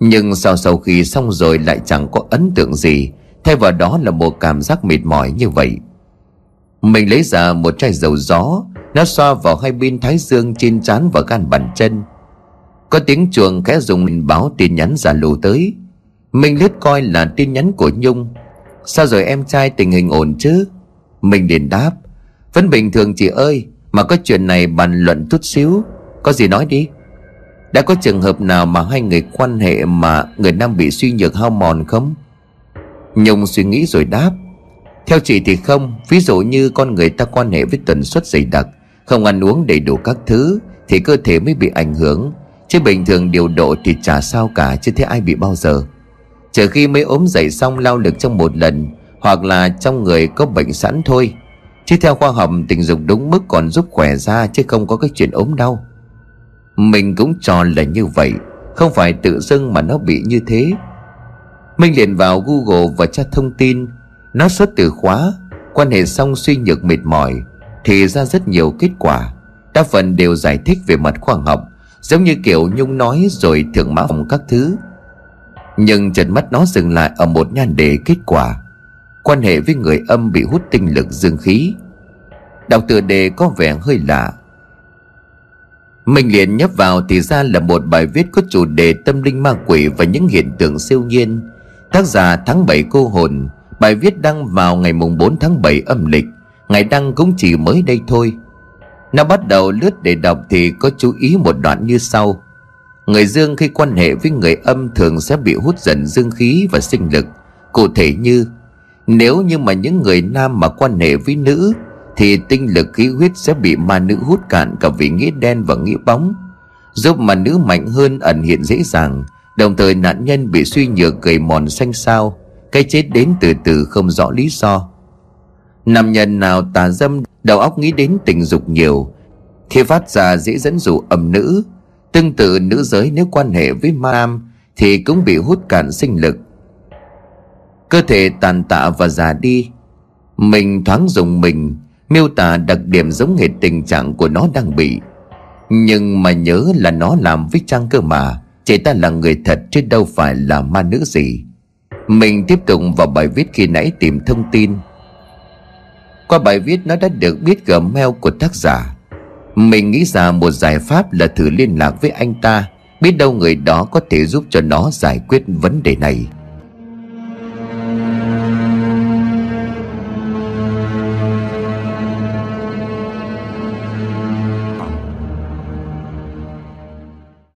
Speaker 1: Nhưng sau sau khi xong rồi lại chẳng có ấn tượng gì, Thay vào đó là một cảm giác mệt mỏi như vậy. Mình lấy ra một chai dầu gió, Nó xoa vào hai bên thái dương trên trán và gan bàn chân. Có tiếng chuồng khẽ dùng báo tin nhắn giả lù tới. Mình lướt coi là tin nhắn của Nhung. Sao rồi em trai tình hình ổn chứ? Mình liền đáp. Vẫn bình thường chị ơi mà có chuyện này bàn luận chút xíu, Có gì nói đi. Đã có trường hợp nào mà hai người quan hệ Mà người nam bị suy nhược hao mòn không? Nhung suy nghĩ rồi đáp, Theo chị thì không, Ví dụ như con người ta quan hệ với tần suất dày đặc, Không ăn uống đầy đủ các thứ, Thì cơ thể mới bị ảnh hưởng. Chứ bình thường điều độ thì chả sao cả, Chứ thế ai bị bao giờ? Trừ khi mới ốm dậy xong lao lực trong một lần, Hoặc là trong người có bệnh sẵn thôi. Chứ theo khoa học, tình dục đúng mức còn giúp khỏe ra Chứ không có cái chuyện ốm đau. Mình cũng cho là như vậy, Không phải tự dưng mà nó bị như thế. Minh liền vào Google và tra thông tin. Nó xuất từ khóa, Quan hệ xong suy nhược mệt mỏi, Thì ra rất nhiều kết quả. Đa phần đều giải thích về mặt khoa học, Giống như kiểu Nhung nói rồi thượng mã phòng các thứ. Nhưng trần mắt nó dừng lại ở một nhan đề kết quả. Quan hệ với người âm bị hút tinh lực dương khí. Đọc tựa đề có vẻ hơi lạ. Mình liền nhấp vào thì ra là một bài viết có chủ đề tâm linh ma quỷ và những hiện tượng siêu nhiên. Tác giả tháng 7 cô hồn, Bài viết đăng vào ngày mùng 4 tháng 7 âm lịch. Ngày đăng cũng chỉ mới đây thôi. Nó bắt đầu lướt để đọc thì có chú ý một đoạn như sau. Người dương khi quan hệ với người âm thường sẽ bị hút dần dương khí và sinh lực. Cụ thể như nếu như mà những người nam mà quan hệ với nữ, Thì tinh lực khí huyết sẽ bị ma nữ hút cạn cả vì nghĩa đen và nghĩa bóng, Giúp mà nữ mạnh hơn ẩn hiện dễ dàng, Đồng thời nạn nhân bị suy nhược gầy mòn xanh xao, Cái chết đến từ từ không rõ lý do. Nam nhân nào tà dâm, Đầu óc nghĩ đến tình dục nhiều Khi phát ra dễ dẫn dụ âm nữ. Tương tự nữ giới nếu quan hệ với ma nam, Thì cũng bị hút cạn sinh lực. Cơ thể tàn tạ và già đi. Mình thoáng dùng mình, Miêu tả đặc điểm giống hệt tình trạng của nó đang bị. Nhưng mà nhớ là nó làm với Trang cơ mà, chị ta là người thật chứ đâu phải là ma nữ gì. Mình tiếp tục vào bài viết khi nãy tìm thông tin. Qua bài viết, nó đã được biết gmail của tác giả. Mình nghĩ ra một giải pháp là thử liên lạc với anh ta, Biết đâu người đó có thể giúp cho nó giải quyết vấn đề này.